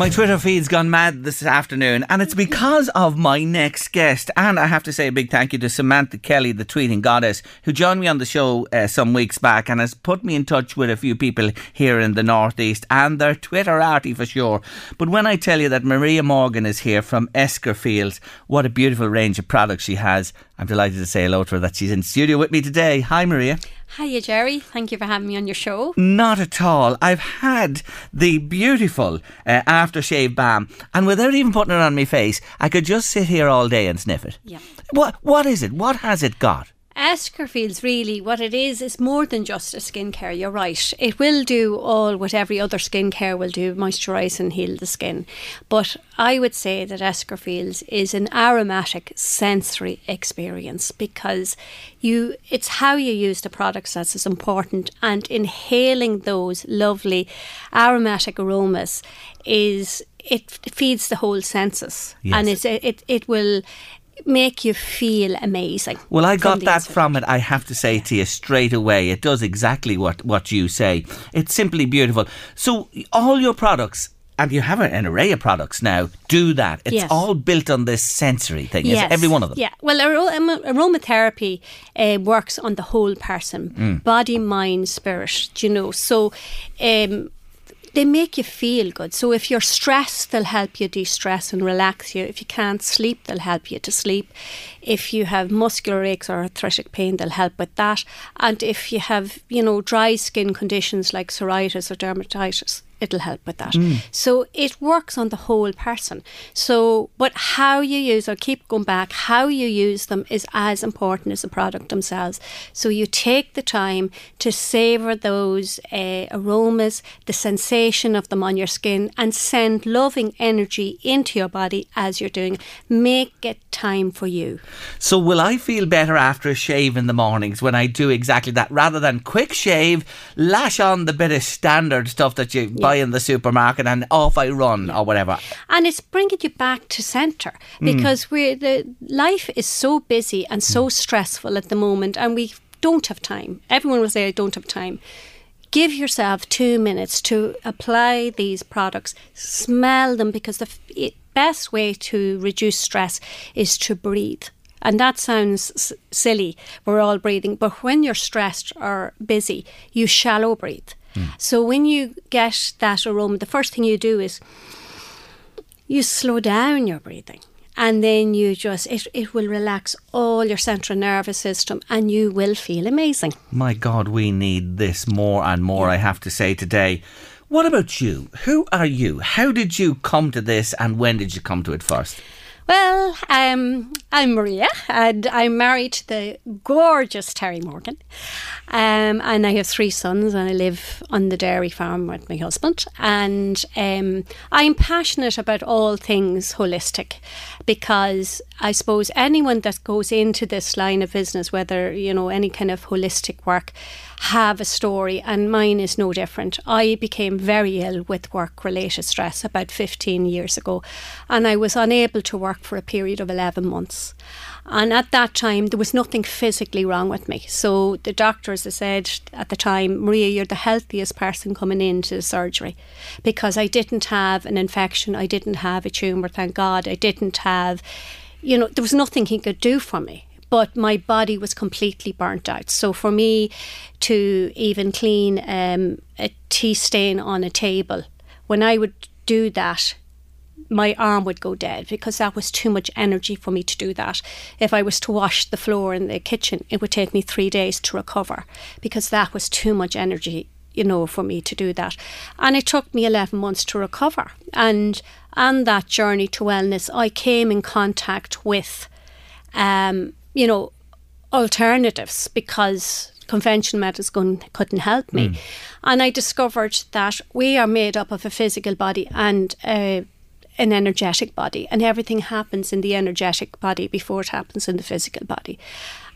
My Twitter feed's gone mad this afternoon, and it's because of my next guest. And I have to say a big thank you to Samantha Kelly, the tweeting goddess, who joined me on the show uh, some weeks back and has put me in touch with a few people here in the Northeast, and they're Twitterati for sure. But when I tell you that Maria Morgan is here from Eskerfields, what a beautiful range of products she has, I'm delighted to say hello to her that she's in studio with me today. Hi, Maria. Hiya, Jerry. Thank you for having me on your show. Not at all. I've had the beautiful uh, aftershave balm, and without even putting it on my face, I could just sit here all day and sniff it. Yeah. What What is it? What has it got? Eskerfields, really, what it is, is more than just a skincare. You're right. It will do all what every other skincare will do moisturise and heal the skin. But I would say that Eskerfields is an aromatic sensory experience because you it's how you use the products that's as important and inhaling those lovely aromatic aromas is it feeds the whole senses Yes. and it's, it it will make you feel amazing. Well, I got that inside. from it. I have to say to you straight away. It does exactly what what you say. It's simply beautiful. So all your products. And you have an array of products now. Do that. It's Yes. all built on this sensory thing. Yes. Every one of them. Yeah. Well, um, aromatherapy uh, works on the whole person, Mm. body, mind, spirit. do You know, so. Um, they make you feel good. So if you're stressed, they'll help you de-stress and relax you. If you can't sleep, they'll help you to sleep. If you have muscular aches or arthritic pain, they'll help with that. And if you have, you know, dry skin conditions like psoriasis or dermatitis, it'll help with that. So it works on the whole person. So, but how you use, or keep going back, how you use them is as important as the product themselves. So you take the time to savor those uh, aromas, the sensation of them on your skin, and send loving energy into your body as you're doing. it. Make it time for you. So will I feel better after a shave in the mornings when I do exactly that rather than quick shave, lash on the bit of standard stuff that you buy in the supermarket and off I run or whatever. and it's bringing you back to center hmm. because we're the life is so busy and so hmm. stressful at the moment and we don't have time. Everyone will say i don't have time. Give yourself two minutes to apply these products smell them because the f- best way to reduce stress is to breathe. And that sounds s- silly. We're all breathing. But when you're stressed or busy you shallow breathe so when you get that aroma the first thing you do is you slow down your breathing and then you just it, it will relax all your central nervous system and you will feel amazing My God, we need this more and more, I have to say today. What about you? Who are you? How did you come to this and when did you come to it first? Well um, i'm maria and i'm married to the gorgeous terry morgan. Um, and i have three sons and i live on the dairy farm with my husband. And um, i'm passionate about all things holistic because i suppose anyone that goes into this line of business whether you know any kind of holistic work have a story, and mine is no different. I became very ill with work related stress about 15 years ago, and I was unable to work for a period of 11 months. And at that time, there was nothing physically wrong with me. So the doctors said at the time, Maria, you're the healthiest person coming into the surgery because I didn't have an infection, I didn't have a tumour, thank God, I didn't have, you know, there was nothing he could do for me but my body was completely burnt out. So for me to even clean um, a tea stain on a table, when I would do that, my arm would go dead because that was too much energy for me to do that. If I was to wash the floor in the kitchen, it would take me three days to recover because that was too much energy, you know, for me to do that. And it took me 11 months to recover. And on that journey to wellness, I came in contact with um, you know, alternatives because conventional medicine couldn't help me. And I discovered that we are made up of a physical body and a, an energetic body, and everything happens in the energetic body before it happens in the physical body.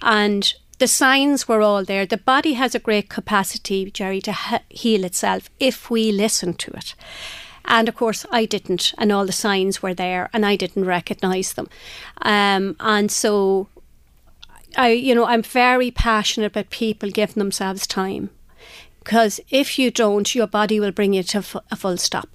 And the signs were all there. The body has a great capacity, Jerry, to he- heal itself if we listen to it. And of course, I didn't, and all the signs were there, and I didn't recognise them. Um, and so, I, you know, I'm very passionate about people giving themselves time, because if you don't, your body will bring you to fu- a full stop.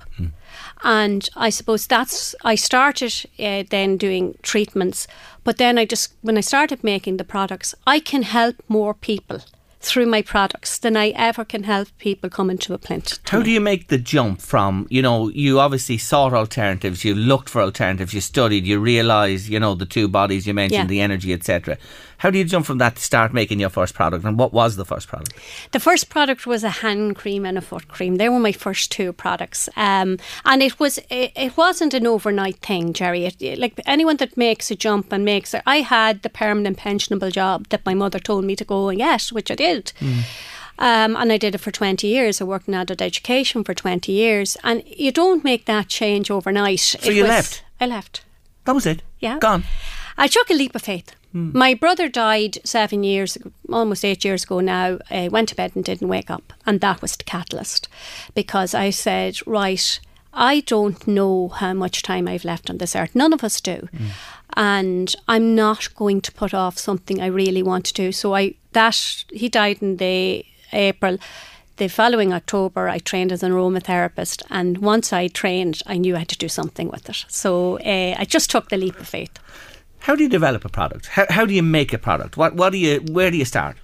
And I suppose that's, I started uh, then doing treatments, but then I just, when I started making the products, I can help more people through my products than I ever can help people coming to a plant. How do you make the jump from, you know, you obviously sought alternatives, you looked for alternatives, you studied, you realised, you know, the two bodies you mentioned, Yeah. the energy, etc. How do you jump from that to start making your first product? And what was the first product? The first product was a hand cream and a foot cream. They were my first two products, um, and it was it, it wasn't an overnight thing, Jerry. It, it- like anyone that makes a jump and makes it, I had the permanent pensionable job that my mother told me to go and get, which I did. Um, and I did it for 20 years. I worked in adult education for 20 years. And you don't make that change overnight. So you left? I left. That was it. Yeah. Gone. I took a leap of faith. Hmm. My brother died seven years, almost eight years ago now. I went to bed and didn't wake up. And that was the catalyst because I said, right, I don't know how much time I've left on this earth. None of us do. Hmm. And I'm not going to put off something I really want to do. So I, that, he died in the April. The following October, I trained as an aromatherapist, and once I trained, I knew I had to do something with it. So uh, I just took the leap of faith. How do you develop a product? How, how do you make a product? What what do you where do you start?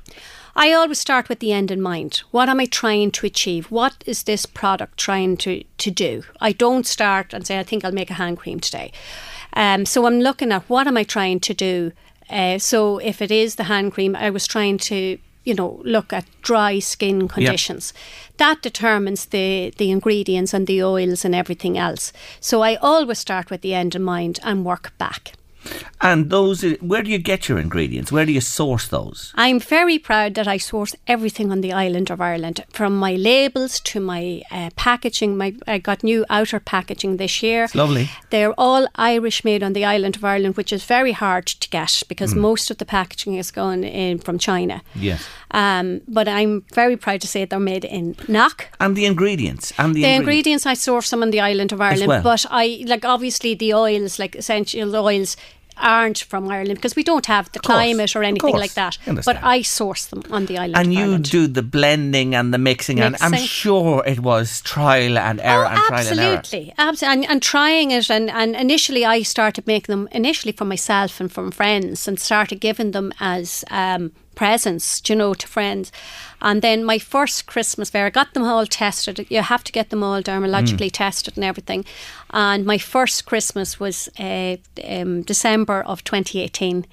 I always start with the end in mind. What am I trying to achieve? What is this product trying to, to do? I don't start and say, I think I'll make a hand cream today. Um, so I'm looking at what am I trying to do? Uh, so if it is the hand cream, I was trying to, you know, look at dry skin conditions. That determines the, the ingredients and the oils and everything else. So I always start with the end in mind and work back. And those where do you get your ingredients? Where do you source those? I'm very proud that I source everything on the island of Ireland, from my labels to my uh, packaging. My I got new outer packaging this year. lovely. They're all Irish made on the island of Ireland, which is very hard to get because most of the packaging is going in from China. Yes. Um, but I'm very proud to say they're made in Knock. And the ingredients and the, The ingredients. ingredients I source them on the island of Ireland, well. but I like obviously the oils, like essential oils, aren't from Ireland because we don't have the climate or anything like that. I. But I source them on the island. And you do the blending and the mixing, and I'm sure it was trial and error Oh, and trial and error. absolutely, absolutely, and, and trying it, and, and initially I started making them initially for myself and from friends, and started giving them as um, presents, you know, to friends. And then my first Christmas fair, I got them all tested. You have to get them all dermatologically tested and everything. And my first Christmas was uh, um, December of 2018.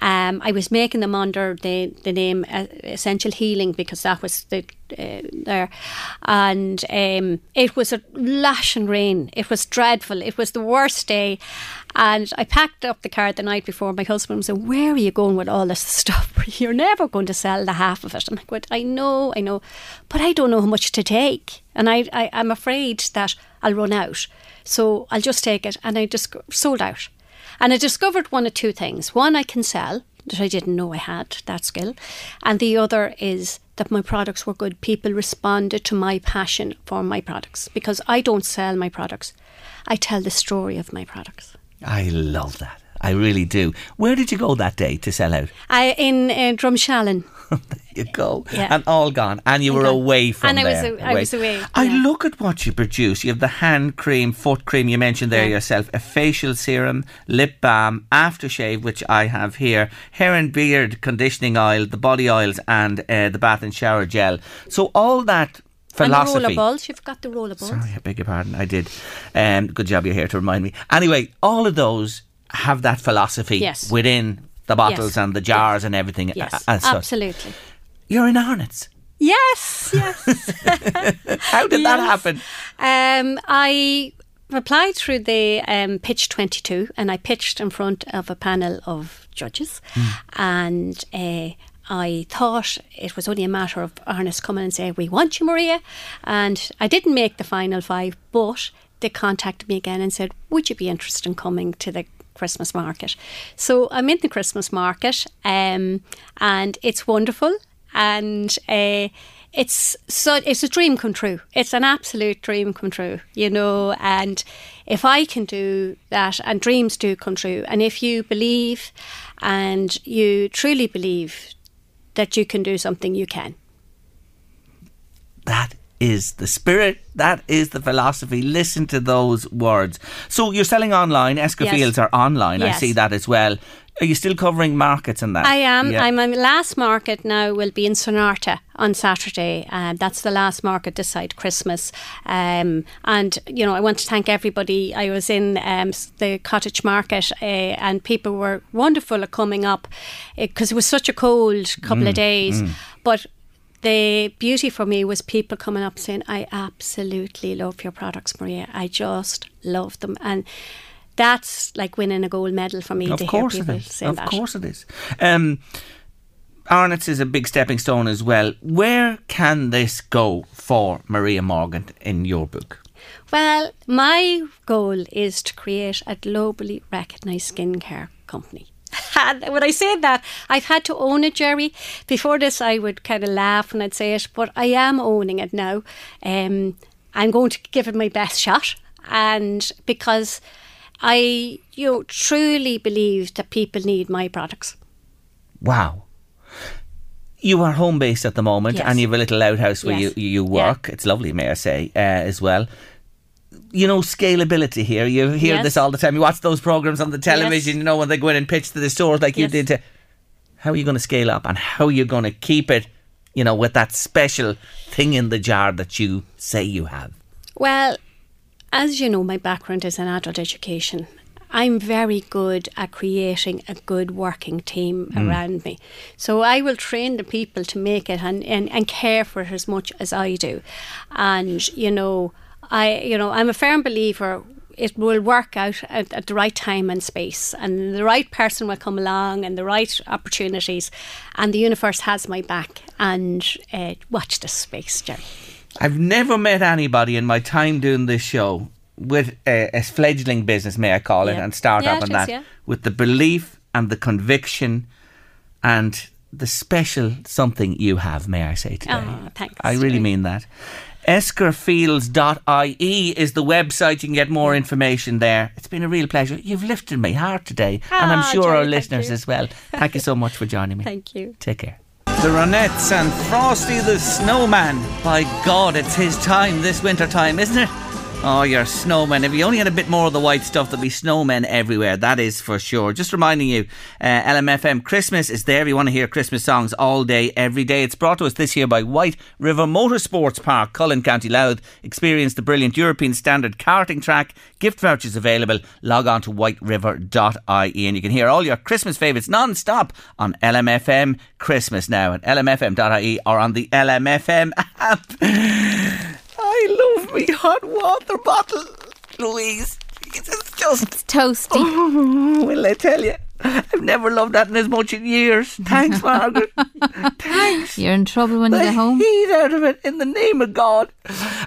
Um, I was making them under the, the name uh, Essential Healing because that was the uh, there, and um, it was a lashing rain. It was dreadful. It was the worst day, and I packed up the car the night before. My husband said, "Where are you going with all this stuff? You're never going to sell the half of it." And I went, "I know, I know, but I don't know how much to take, and I, I I'm afraid that I'll run out. So I'll just take it." And I just sold out. And I discovered one of two things. One, I can sell, that I didn't know I had that skill. And the other is that my products were good. People responded to my passion for my products because I don't sell my products, I tell the story of my products. I love that. I really do. Where did you go that day to sell out? I in uh, Drumshallon. You go Yeah. and all gone, and you And were gone. away from there. And I was there. a- I was away, I yeah. look at what you produce. You have the hand cream, foot cream. You mentioned there Yeah. yourself. A facial serum, lip balm, aftershave, which I have here. Hair and beard conditioning oil, the body oils, and uh, the bath and shower gel. So all that And the philosophy. rollerballs. You've got the rollerballs. Sorry, I beg your pardon. I did. Um, good job you're here to remind me. Anyway, all of those have that philosophy Yes. within the bottles Yes. and the jars and everything. Yes, as such. absolutely. You're in Arnott's. Yes, yes. How did that happen? Um, I applied through the um, Pitch 22 and I pitched in front of a panel of judges. And uh, I thought it was only a matter of Ernest coming and saying, We want you, Maria. And I didn't make the final five, but they contacted me again and said, Would you be interested in coming to the Christmas market? So I'm in the Christmas market um, and it's wonderful. And uh, it's so it's a dream come true. It's an absolute dream come true, you know. And if I can do that, and dreams do come true, and if you believe, and you truly believe that you can do something, you can. That is the spirit. That is the philosophy. Listen to those words. So you're selling online. Esker Yes. Fields are online. I see that as well. Are you still covering markets and that? I am. Yeah. I'm my last market now will be in Sonairte on Saturday. Um, that's the last market this side Christmas. Um, and you know, I want to thank everybody. I was in um, the cottage market, uh, and people were wonderful at coming up because it was such a cold couple Mm, of days. But the beauty for me was people coming up saying, "I absolutely love your products, Maria. I just love them." and that's like winning a gold medal for me Of to course people is. Of that. course it is. Um, Arnott's is a big stepping stone as well. Where can this go for Maria Morgan in your book? Well, my goal is to create a globally recognised skincare company. And when I say that, I've had to own it, Jerry. Before this, I would kind of laugh when I'd say it, but I am owning it now. Um, I'm going to give it my best shot, and because I, you know, truly believe that people need my products. Wow. You are home based at the moment, Yes. and you have a little outhouse where Yes. you you work. It's lovely, may I say, uh, as well. You know scalability here. You hear Yes. this all the time. You watch those programs on the television. Yes. You know when they go in and pitch to the stores like you did. To how are you going to scale up, and how are you going to keep it? You know, with that special thing in the jar that you say you have. Well, as you know, my background is in adult education. I'm very good at creating a good working team around me. So I will train the people to make it and, and, and care for it as much as I do. And, you know, I you know, I'm a firm believer it will work out at, at the right time and space and the right person will come along and the right opportunities and the universe has my back and uh, watch this space, Jerry. I've never met anybody in my time doing this show with a, a fledgling business, may I call it, Yeah. and start Yeah, up and that, yeah. with the belief and the conviction and the special something you have, may I say today. Oh, thanks, I really mean that. Eskerfields.ie is the website. You can get more information there. It's been a real pleasure. You've lifted my heart today, and I'm Ah, sure Jerry, our listeners as well. Thank you so much for joining me. Thank you. Take care. The Ronettes and Frosty the Snowman. By God, it's his time this winter time, isn't it? Oh, you're snowmen. If you only had a bit more of the white stuff, there'd be snowmen everywhere. That is for sure. Just reminding you, uh, LMFM Christmas is there. If you want to hear Christmas songs all day, every day. It's brought to us this year by White River Motorsports Park, Collon, County Louth. Experience the brilliant European standard karting track. Gift vouchers available. Log on to whiteriver.ie and you can hear all your Christmas favourites non-stop on LMFM Christmas now at lmfm.ie or on the LMFM app. I love me hot water bottle, Louise. It's just, It's toasty. oh, will I tell you? I've never loved that in as much in years. Thanks, Margaret. Thanks. You're in trouble when you get home. heat out of it in the name of God.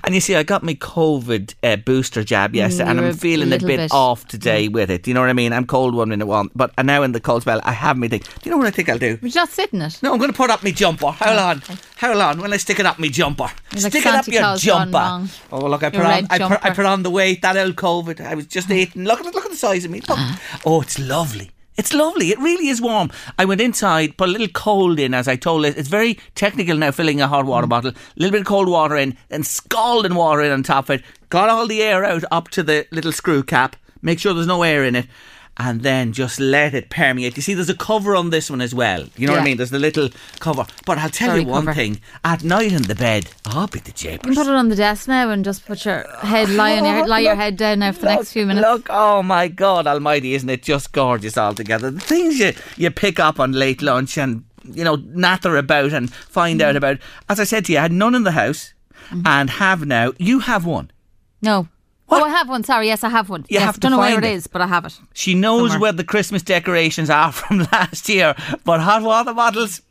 And you see, I got my COVID uh, booster jab yesterday, and you're I'm feeling a little bit, bit- off today with it. Do you know what I mean? I'm cold one minute, one, but now in the cold spell, I have me thing. Do you know what I think I'll do? Would you not sit in it? No, I'm going to put up my jumper. Hold on. Hold on. When I stick it up my jumper. You're like stick it up your Claus jumper. Oh, look, I put, Your on, red I, put, I put on the weight, that old COVID. I was just eating. Look at, look at the size of me. Look. Oh, it's lovely. It's lovely. It really is warm. I went inside, put a little cold in, as I told it. It's very technical now, filling a hot water mm. bottle. A little bit of cold water in, then scalding water in on top of it. Got all the air out up to the little screw cap. Make sure there's no air in it. And then just let it permeate. You see, there's a cover on this one as well. You know what I mean? There's the little cover. But I'll tell Sorry, you one cover. thing. At night in the bed, I'll be the You can put it on the desk now and just put your head lie on your lie your head down now for the next few minutes. Look, oh my God Almighty, isn't it just gorgeous altogether? The things you, you pick up on late lunch and, you know, natter about and find Mm. out about. As I said to you, I had none in the house Mm-hmm. and have now. You have one. No. What? Oh, I have one. Sorry, yes, I have one. You yes, have to don't know where it it. is, but I have it. She knows Somewhere. where the Christmas decorations are from last year, but hot water bottles.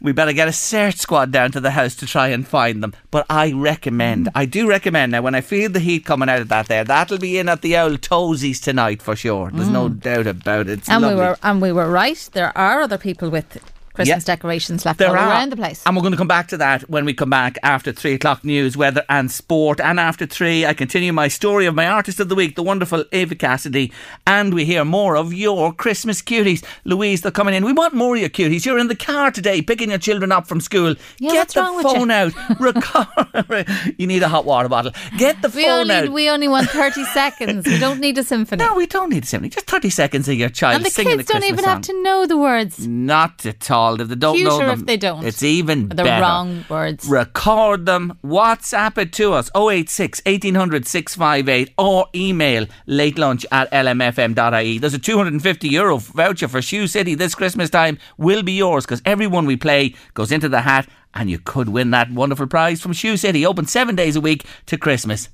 We better get a search squad down to the house to try and find them. But I recommend, Mm. I do recommend now when I feel the heat coming out of that there, that'll be in at the old Toesies tonight for sure. There's no doubt about it. It's Mm. And lovely. we were and we were right. There are other people with Christmas Yeah. decorations left There all are. around the place. And we're going to come back to that when we come back after three o'clock news, weather and sport. And after three, I continue my story of my artist of the week, the wonderful Eva Cassidy. And we hear more of your Christmas cuties. Louise, they're coming in. We want more of your cuties. You're in the car today picking your children up from school. Yeah, Get what's the wrong with phone you? out. Record. you need a hot water bottle. Get the we phone only out. we only want thirty seconds. We don't need a symphony. no, we don't need a symphony. Just 30 seconds of your child and the singing kids a don't even song. have to know the words. Not at all. If they don't know them, if they don't. It's even The better. wrong words. Record them, WhatsApp it to us 086 1800 658 or email late lunch at lmfm.ie. There's a 250 euro voucher for Shoe City this Christmas time will be yours because everyone we play goes into the hat and you could win that wonderful prize from Shoe City. Open seven days a week to Christmas.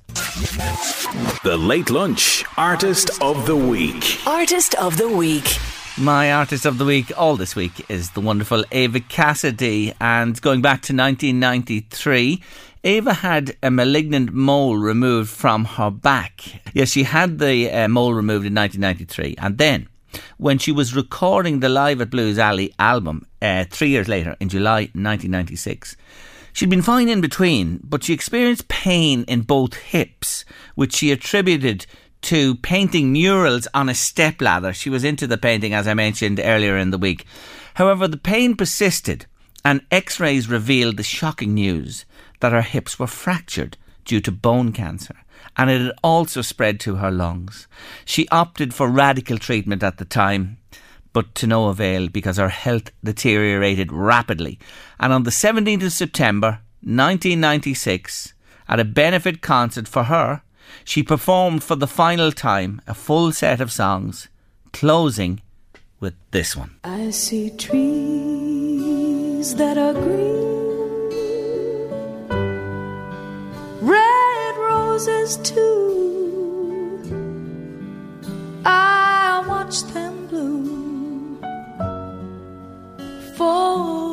The Late Lunch Artist of the Week. Artist of the Week. My artist of the week all this week is the wonderful Eva Cassidy. And going back to 1993, Eva had a malignant mole removed from her back. Yes, she had the uh, mole removed in 1993. And then, when she was recording the Live at Blues Alley album uh, three years later, in July 1996, She'd been fine in between, but she experienced pain in both hips, which she attributed to painting murals on a stepladder. She was into the painting, as I mentioned earlier in the week. However, the pain persisted, and x rays revealed the shocking news that her hips were fractured due to bone cancer, and it had also spread to her lungs. She opted for radical treatment at the time but to no avail because her health deteriorated rapidly. And on the 17th of September 1996, at a benefit concert for her, she performed for the final time a full set of songs, closing with this one. I see trees that are green, red roses too. I watch them bloom for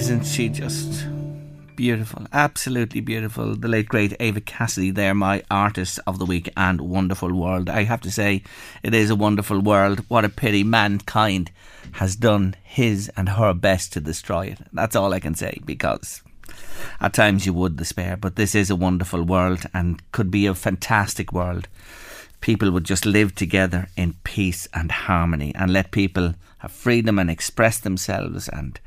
isn't she just beautiful? Absolutely beautiful. The late great Eva Cassidy there, my artist of the week and wonderful world. I have to say, it is a wonderful world. What a pity mankind has done his and her best to destroy it. That's all I can say because at times you would despair, but this is a wonderful world and could be a fantastic world. People would just live together in peace and harmony and let people have freedom and express themselves and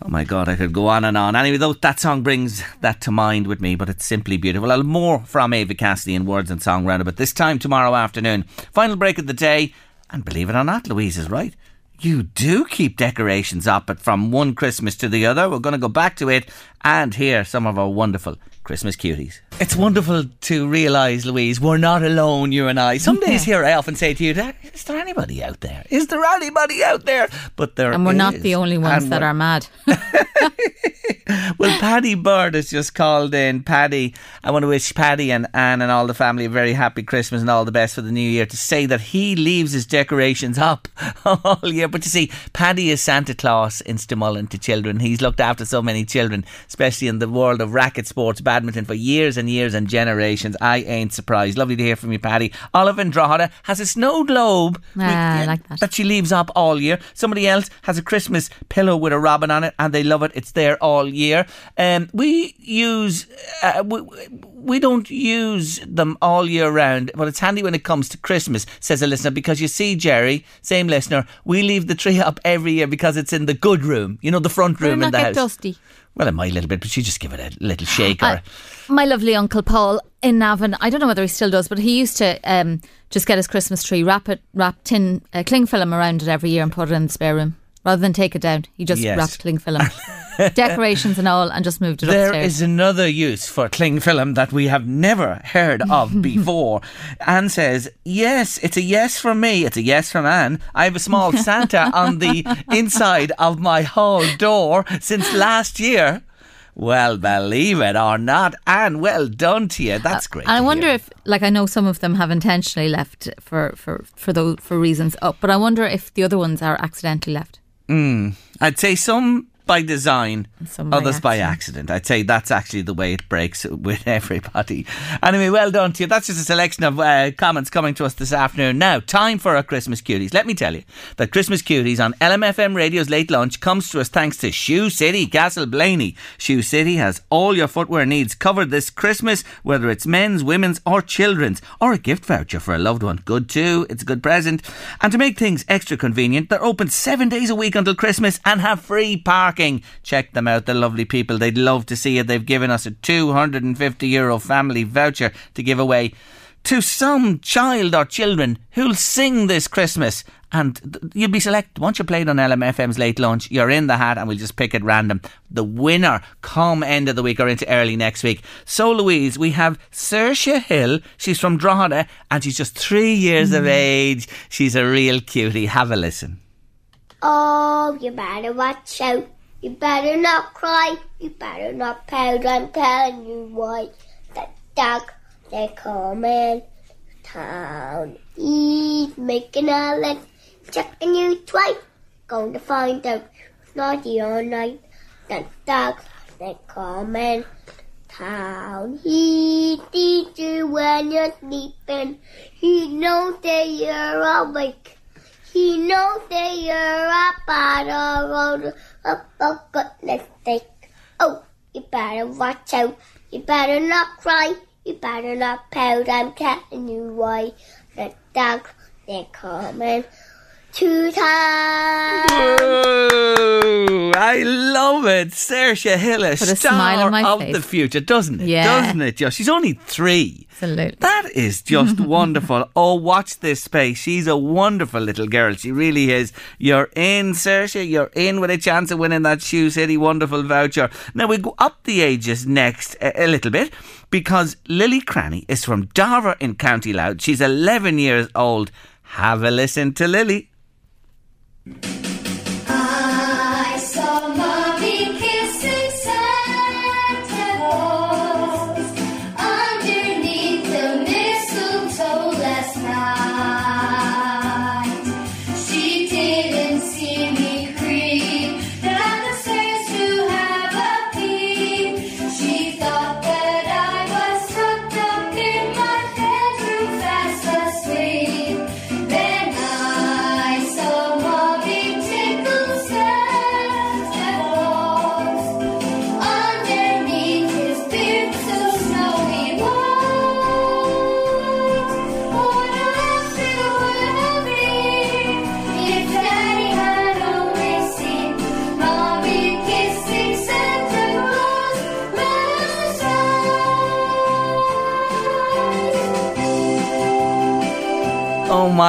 Oh my God, I could go on and on. Anyway, though, that song brings that to mind with me, but it's simply beautiful. I'll more from Eva Cassidy in Words and Song Roundabout this time tomorrow afternoon. Final break of the day, and believe it or not, Louise is right. You do keep decorations up but from one Christmas to the other. We're going to go back to it and hear some of our wonderful Christmas cuties. It's wonderful to realise, Louise, we're not alone, you and I. Some days here I often say to you, is there anybody out there? Is there anybody out there? But there And we're not the only ones And that are mad. well, Paddy Bird has just called in. Paddy, I want to wish Paddy and Anne and all the family a very happy Christmas and all the best for the new year. To say that he leaves his decorations up all year. But you see, Paddy is Santa Claus in Stamullen to children. He's looked after so many children, especially in the world of racket sports, badminton, for years and years and generations. I ain't surprised. Lovely to hear from you, Paddy. Olive Drogheda has a snow globe Ah, I like that. that she leaves up all year. Somebody else has a Christmas pillow with a robin on it and they love it. It's there all year. year. Um, we use uh, we, we don't use them all year round, but it's handy when it comes to Christmas, says a listener, because you see, Jerry, same listener, we leave the tree up every year because it's in the good room, you know, the front room in the house. dusty? Well, it might a little bit, but you just give it a little shake. Uh, Or, my lovely uncle Paul in Navan, I don't know whether he still does, but he used to um, just get his Christmas tree, wrap it, wrap tin uh, cling film around it every year, and put it in the spare room rather than take it down. He just Yes. wrapped cling film, decorations and all, and just moved it There upstairs. is another use for cling film that we have never heard of before. Anne says, Yes, it's a yes from me. It's a yes from Anne. I have a small Santa on the inside of my hall door since last year. Well, believe it or not, Anne, well done to you. That's uh, great. And I to wonder hear. if, like, I know some of them have intentionally left for for for those for reasons up, but I wonder if the other ones are accidentally left. Mm. I'd say some by design, some by others by accident. I'd say that's actually the way it breaks with everybody. Anyway, well done to you. That's just a selection of uh, comments coming to us this afternoon. Now, time for our Christmas cuties. Let me tell you that Christmas cuties on LMFM Radio's late lunch comes to us thanks to Shoe City Castleblayney. Shoe City has all your footwear needs covered this Christmas, whether it's men's, women's, or children's, or a gift voucher for a loved one. Good too. It's a good present. And to make things extra convenient, they're open seven days a week until Christmas and have free parking. Check them out. They're lovely people. They'd love to see it. They've given us a 250 euro family voucher to give away to some child or children who'll sing this Christmas. And th- you'll be selected. Once you're played on LMFM's late lunch, you're in the hat and we'll just pick at random. The winner come end of the week or into early next week. So, Louise, we have Saoirse Hill. She's from Drogheda and she's just three years of mm. age. She's a real cutie. Have a listen. Oh, you better watch out. You better not cry. You better not pout. I'm telling you why. The dog, they come in town. He's making a lick. Checking you twice. Going to find out who's naughty all night. The dog, they come in town. He teach you when you're sleeping. He knows that you're awake. He knows that you're a bottle road of a goodness sake. Oh, you better watch out. You better not cry. You better not pout. I'm telling you why. The dog, they're coming to times. Whoa, I love it. Saoirse Hill, a Put a star smile on my of face. the future, doesn't it? Yeah. Doesn't it, Josh? She's only three. Absolutely. That is just wonderful. Oh, watch this space. She's a wonderful little girl. She really is. You're in, Saoirse. You're in with a chance of winning that Shoe City wonderful voucher. Now, we go up the ages next a, a little bit because Lily Cranny is from Darver in County Louth. She's 11 years old. Have a listen to Lily. I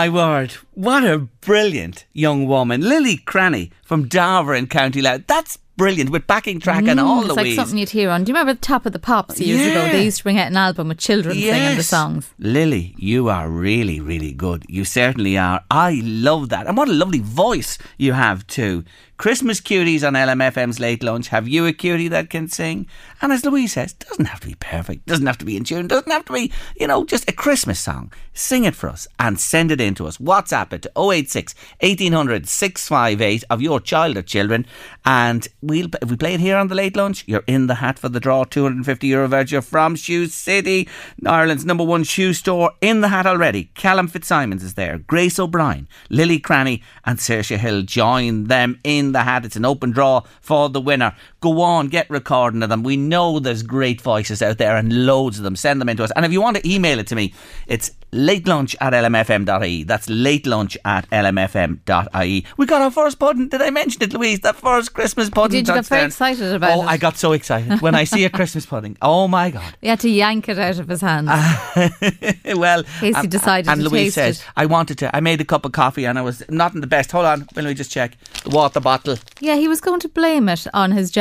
my word. What a brilliant young woman. Lily Cranny from Darver in County Louth. That's brilliant with backing track and all Mm, the it's like something you'd hear on. Do you remember the Top of the Pops years ago? They used to bring out an album with children singing the songs. Lily, you are really, really good. You certainly are. I love that. And what a lovely voice you have too. Christmas cuties on LMFM's late lunch. Have you a cutie that can sing? And as Louise says, doesn't have to be perfect, doesn't have to be in tune, doesn't have to be, you know, just a Christmas song. Sing it for us and send it in to us. WhatsApp it to 086 1800 658 of your child or children. And we'll if we play it here on the late lunch, you're in the hat for the draw. 250 euro voucher from Shoe City, Ireland's number one shoe store. In the hat already. Callum Fitzsimons is there. Grace O'Brien, Lily Cranny, and Saoirse Hill join them in the hat. It's an open draw for the winner. Go on, get recording of them. We know there's great voices out there and loads of them. Send them in to us. And if you want to email it to me, it's late lunch at lmfm.ie. That's late lunch at lmfm.ie. We got our first pudding. Did I mention it, Louise? That first Christmas pudding. Did you get very excited about Oh, it? I got so excited when I see a Christmas pudding. Oh my God. We had to yank it out of his hands. well, Casey and- decided and to Louise says it. I wanted to. I made a cup of coffee and I was not in the best. Hold on, let me just check the water bottle. yeah, he was going to blame it on his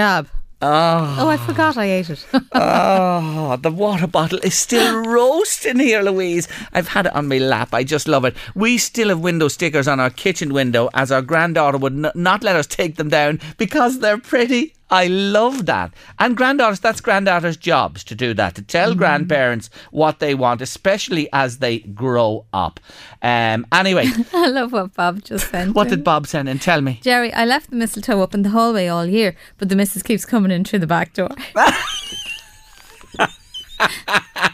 Oh, Oh, I forgot I ate it. oh, the water bottle is still roasting here, Louise. I've had it on my lap. I just love it. We still have window stickers on our kitchen window, as our granddaughter would n- not let us take them down because they're pretty. I love that. And granddaughters, that's granddaughters' jobs to do that, to tell Mm-hmm. grandparents what they want, especially as they grow up. Um, anyway, I love what Bob just sent. what in. did Bob send in? Tell me. Jerry, I left the mistletoe up in the hallway all year, but the missus keeps coming in through the back door.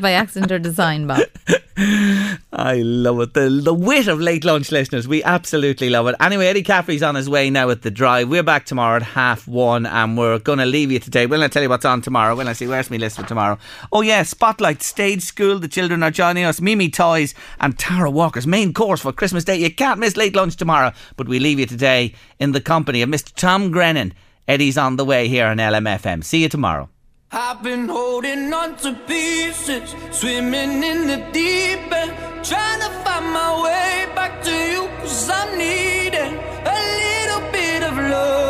By accident or design, Bob. I love it. The, the wit of late lunch listeners. We absolutely love it. Anyway, Eddie Caffrey's on his way now at the drive. We're back tomorrow at half one and we're going to leave you today. We'll not tell you what's on tomorrow. When I see where's my list for tomorrow. Oh, yeah, Spotlight Stage School. The children are joining us. Mimi Toys and Tara Walker's main course for Christmas Day. You can't miss late lunch tomorrow. But we leave you today in the company of Mr. Tom Grennan. Eddie's on the way here on LMFM. See you tomorrow. I've been holding on to pieces, swimming in the deep end, trying to find my way back to you, cause I'm needing a little bit of love.